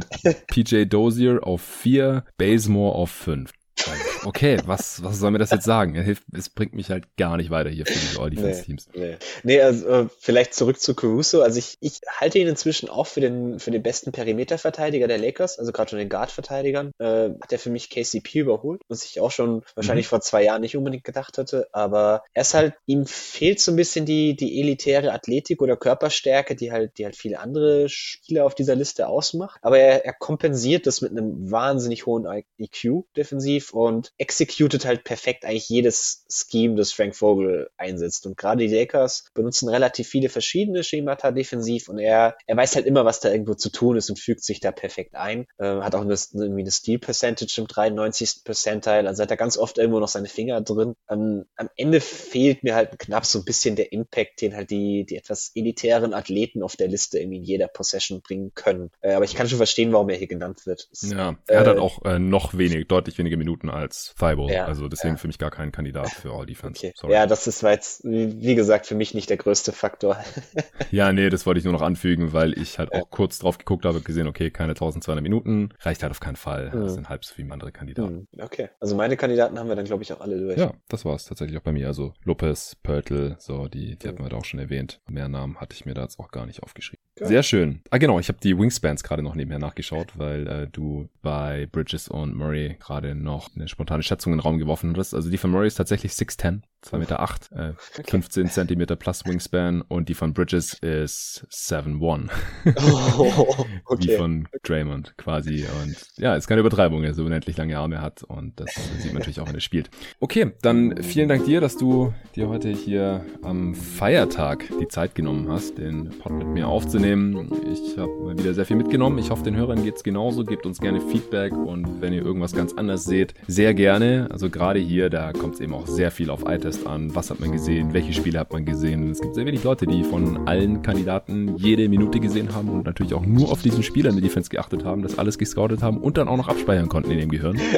PJ Dozier auf 4, Bazemore auf 5. Okay, was, was soll mir das jetzt sagen? Er hilft, es bringt mich halt gar nicht weiter hier für diese All-Defense-Teams. Nee, nee. nee, also äh, vielleicht zurück zu Caruso. Also ich, ich halte ihn inzwischen auch für den, für den besten Perimeter-Verteidiger der Lakers, also gerade schon den Guard-Verteidigern. Äh, hat er für mich KCP überholt, was ich auch schon wahrscheinlich mhm. vor zwei Jahren nicht unbedingt gedacht hatte. Aber er ist halt, ihm fehlt so ein bisschen die, die elitäre Athletik oder Körperstärke, die halt, die halt viele andere Spieler auf dieser Liste ausmacht. Aber er, er kompensiert das mit einem wahnsinnig hohen IQ defensiv und executed halt perfekt eigentlich jedes Scheme, das Frank Vogel einsetzt. Und gerade die Lakers benutzen relativ viele verschiedene Schemata defensiv und er, er weiß halt immer, was da irgendwo zu tun ist und fügt sich da perfekt ein. Äh, hat auch eine, irgendwie eine Steal Percentage im 93. Percentile, also hat er ganz oft irgendwo noch seine Finger drin. Ähm, am Ende fehlt mir halt knapp so ein bisschen der Impact, den halt die, die etwas elitären Athleten auf der Liste irgendwie in jeder Possession bringen können. Äh, aber ich kann schon verstehen, warum er hier genannt wird. Ja, er äh, hat halt auch äh, noch wenig, deutlich weniger Minuten als Thibault. Ja, also deswegen ja. für mich gar kein Kandidat für All Defense. Okay. Ja, das ist jetzt, wie gesagt, für mich nicht der größte Faktor. ja, nee, das wollte ich nur noch anfügen, weil ich halt auch kurz drauf geguckt habe, gesehen, okay, keine 1200 Minuten, reicht halt auf keinen Fall. Mhm. Das sind halb so viele andere Kandidaten. Mhm. Okay, also meine Kandidaten haben wir dann, glaube ich, auch alle durch. Ja, das war es tatsächlich auch bei mir. Also Lopez, Pörtl, so, die, die mhm. hatten wir da auch schon erwähnt. Mehr Namen hatte ich mir da jetzt auch gar nicht aufgeschrieben. Okay. Sehr schön. Ah, genau, ich habe die Wingspans gerade noch nebenher nachgeschaut, weil äh, du bei Bridges und Murray gerade noch eine spontane Schätzung in den Raum geworfen hattest. Also die von Murray ist tatsächlich 6'10, 2 Meter 8, äh, okay. 15 Zentimeter plus Wingspan und die von Bridges ist 7'1. Oh, okay. Wie von Draymond quasi. Und ja, ist keine Übertreibung, er so unendlich lange Arme hat und das sieht man natürlich auch, wenn er spielt. Okay, dann vielen Dank dir, dass du dir heute hier am Feiertag die Zeit genommen hast, den Pod mit mir aufzunehmen. Ich habe wieder sehr viel mitgenommen. Ich hoffe, den Hörern geht's genauso. Gebt uns gerne Feedback und wenn ihr irgendwas ganz anders seht, sehr gerne. Also gerade hier, da kommt es eben auch sehr viel auf Eye-Test an. Was hat man gesehen? Welche Spiele hat man gesehen? Es gibt sehr wenig Leute, die von allen Kandidaten jede Minute gesehen haben und natürlich auch nur auf diesen Spieler in der Defense geachtet haben, das alles gescoutet haben und dann auch noch abspeichern konnten in dem Gehirn.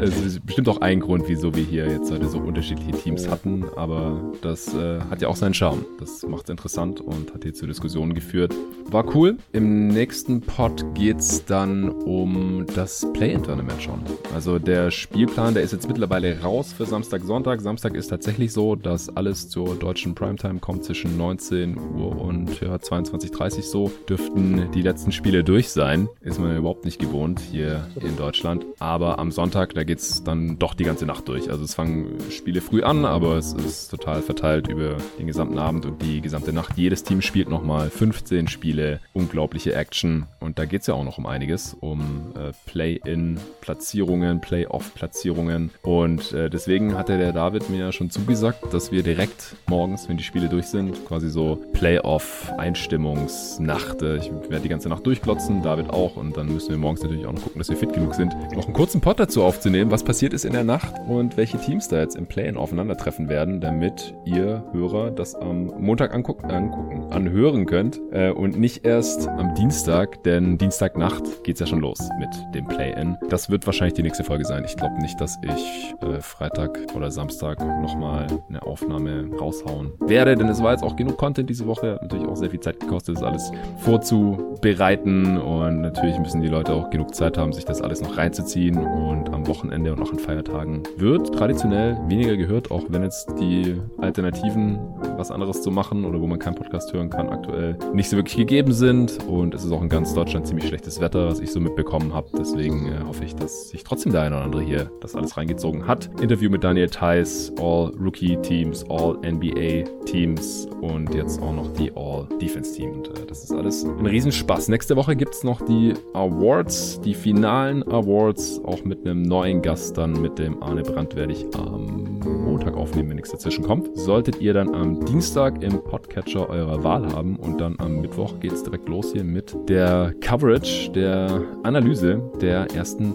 Es ist bestimmt auch ein Grund, wieso wir hier jetzt heute so unterschiedliche Teams hatten, aber das äh, hat ja auch seinen Charme. Das macht es interessant und hat hier zu Diskussionen geführt. War cool. Im nächsten Pod geht es dann um das Play-In-Tournament schon. Also der Spielplan, der ist jetzt mittlerweile raus für Samstag, Sonntag. Samstag ist tatsächlich so, dass alles zur deutschen Primetime kommt zwischen 19 Uhr und ja, 22.30 Uhr so. Dürften die letzten Spiele durch sein. Ist man überhaupt nicht gewohnt hier in Deutschland. Aber am Sonntag, da geht es dann doch die ganze Nacht durch. Also es fangen Spiele früh an, aber es ist total verteilt über den gesamten Abend und die gesamte Nacht. Jedes Team spielt nochmal 15 Spiele, unglaubliche Action. Und da geht es ja auch noch um einiges, um äh, Play-in-Platzierungen, Play-off-Platzierungen. Und äh, deswegen hatte der David mir ja schon zugesagt, dass wir direkt morgens, wenn die Spiele durch sind, quasi so Play-off-Einstimmungsnacht. Äh, ich werde die ganze Nacht durchklotzen, David auch. Und dann müssen wir morgens natürlich auch noch gucken, dass wir fit genug sind, noch einen kurzen Pod dazu aufzunehmen nehmen, was passiert ist in der Nacht und welche Teams da jetzt im Play-In aufeinandertreffen werden, damit ihr Hörer das am Montag angucken, angucken anhören könnt äh, und nicht erst am Dienstag, denn Dienstagnacht geht's ja schon los mit dem Play-In. Das wird wahrscheinlich die nächste Folge sein. Ich glaube nicht, dass ich äh, Freitag oder Samstag nochmal eine Aufnahme raushauen werde, denn es war jetzt auch genug Content diese Woche. Hat natürlich auch sehr viel Zeit gekostet, das alles vorzubereiten und natürlich müssen die Leute auch genug Zeit haben, sich das alles noch reinzuziehen und am Wochenende und auch an Feiertagen wird traditionell weniger gehört, auch wenn jetzt die Alternativen, was anderes zu machen oder wo man keinen Podcast hören kann, aktuell nicht so wirklich gegeben sind. Und es ist auch in ganz Deutschland ziemlich schlechtes Wetter, was ich so mitbekommen habe. Deswegen äh, hoffe ich, dass sich trotzdem der eine oder andere hier das alles reingezogen hat. Interview mit Daniel Theiss, All Rookie Teams, All NBA Teams und jetzt auch noch die All Defense Team. Und äh, das ist alles ein Riesenspaß. Nächste Woche gibt es noch die Awards, die finalen Awards, auch mit einem neuen Gast dann mit dem Arne Brandt werde ich am Montag aufnehmen, wenn nichts dazwischen kommt. Solltet ihr dann am Dienstag im Podcatcher eurer Wahl haben und dann am Mittwoch geht es direkt los hier mit der Coverage, der Analyse der ersten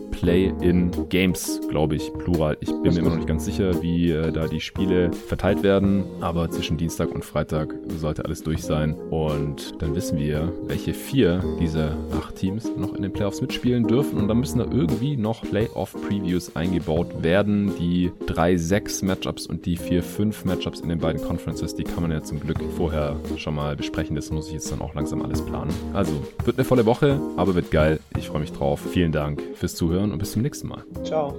Play-in-Games, glaube ich, plural. Ich bin mir immer noch nicht ganz sicher, wie äh, da die Spiele verteilt werden, aber zwischen Dienstag und Freitag sollte alles durch sein und dann wissen wir, welche vier dieser acht Teams noch in den Playoffs mitspielen dürfen und dann müssen da irgendwie noch Playoff-Previews eingebaut werden. Die 3-6 Matchups und die 4-5 Matchups in den beiden Conferences, die kann man ja zum Glück vorher schon mal besprechen. Das muss ich jetzt dann auch langsam alles planen. Also, wird eine volle Woche, aber wird geil. Ich freue mich drauf. Vielen Dank fürs Zuhören und bis zum nächsten Mal. Ciao.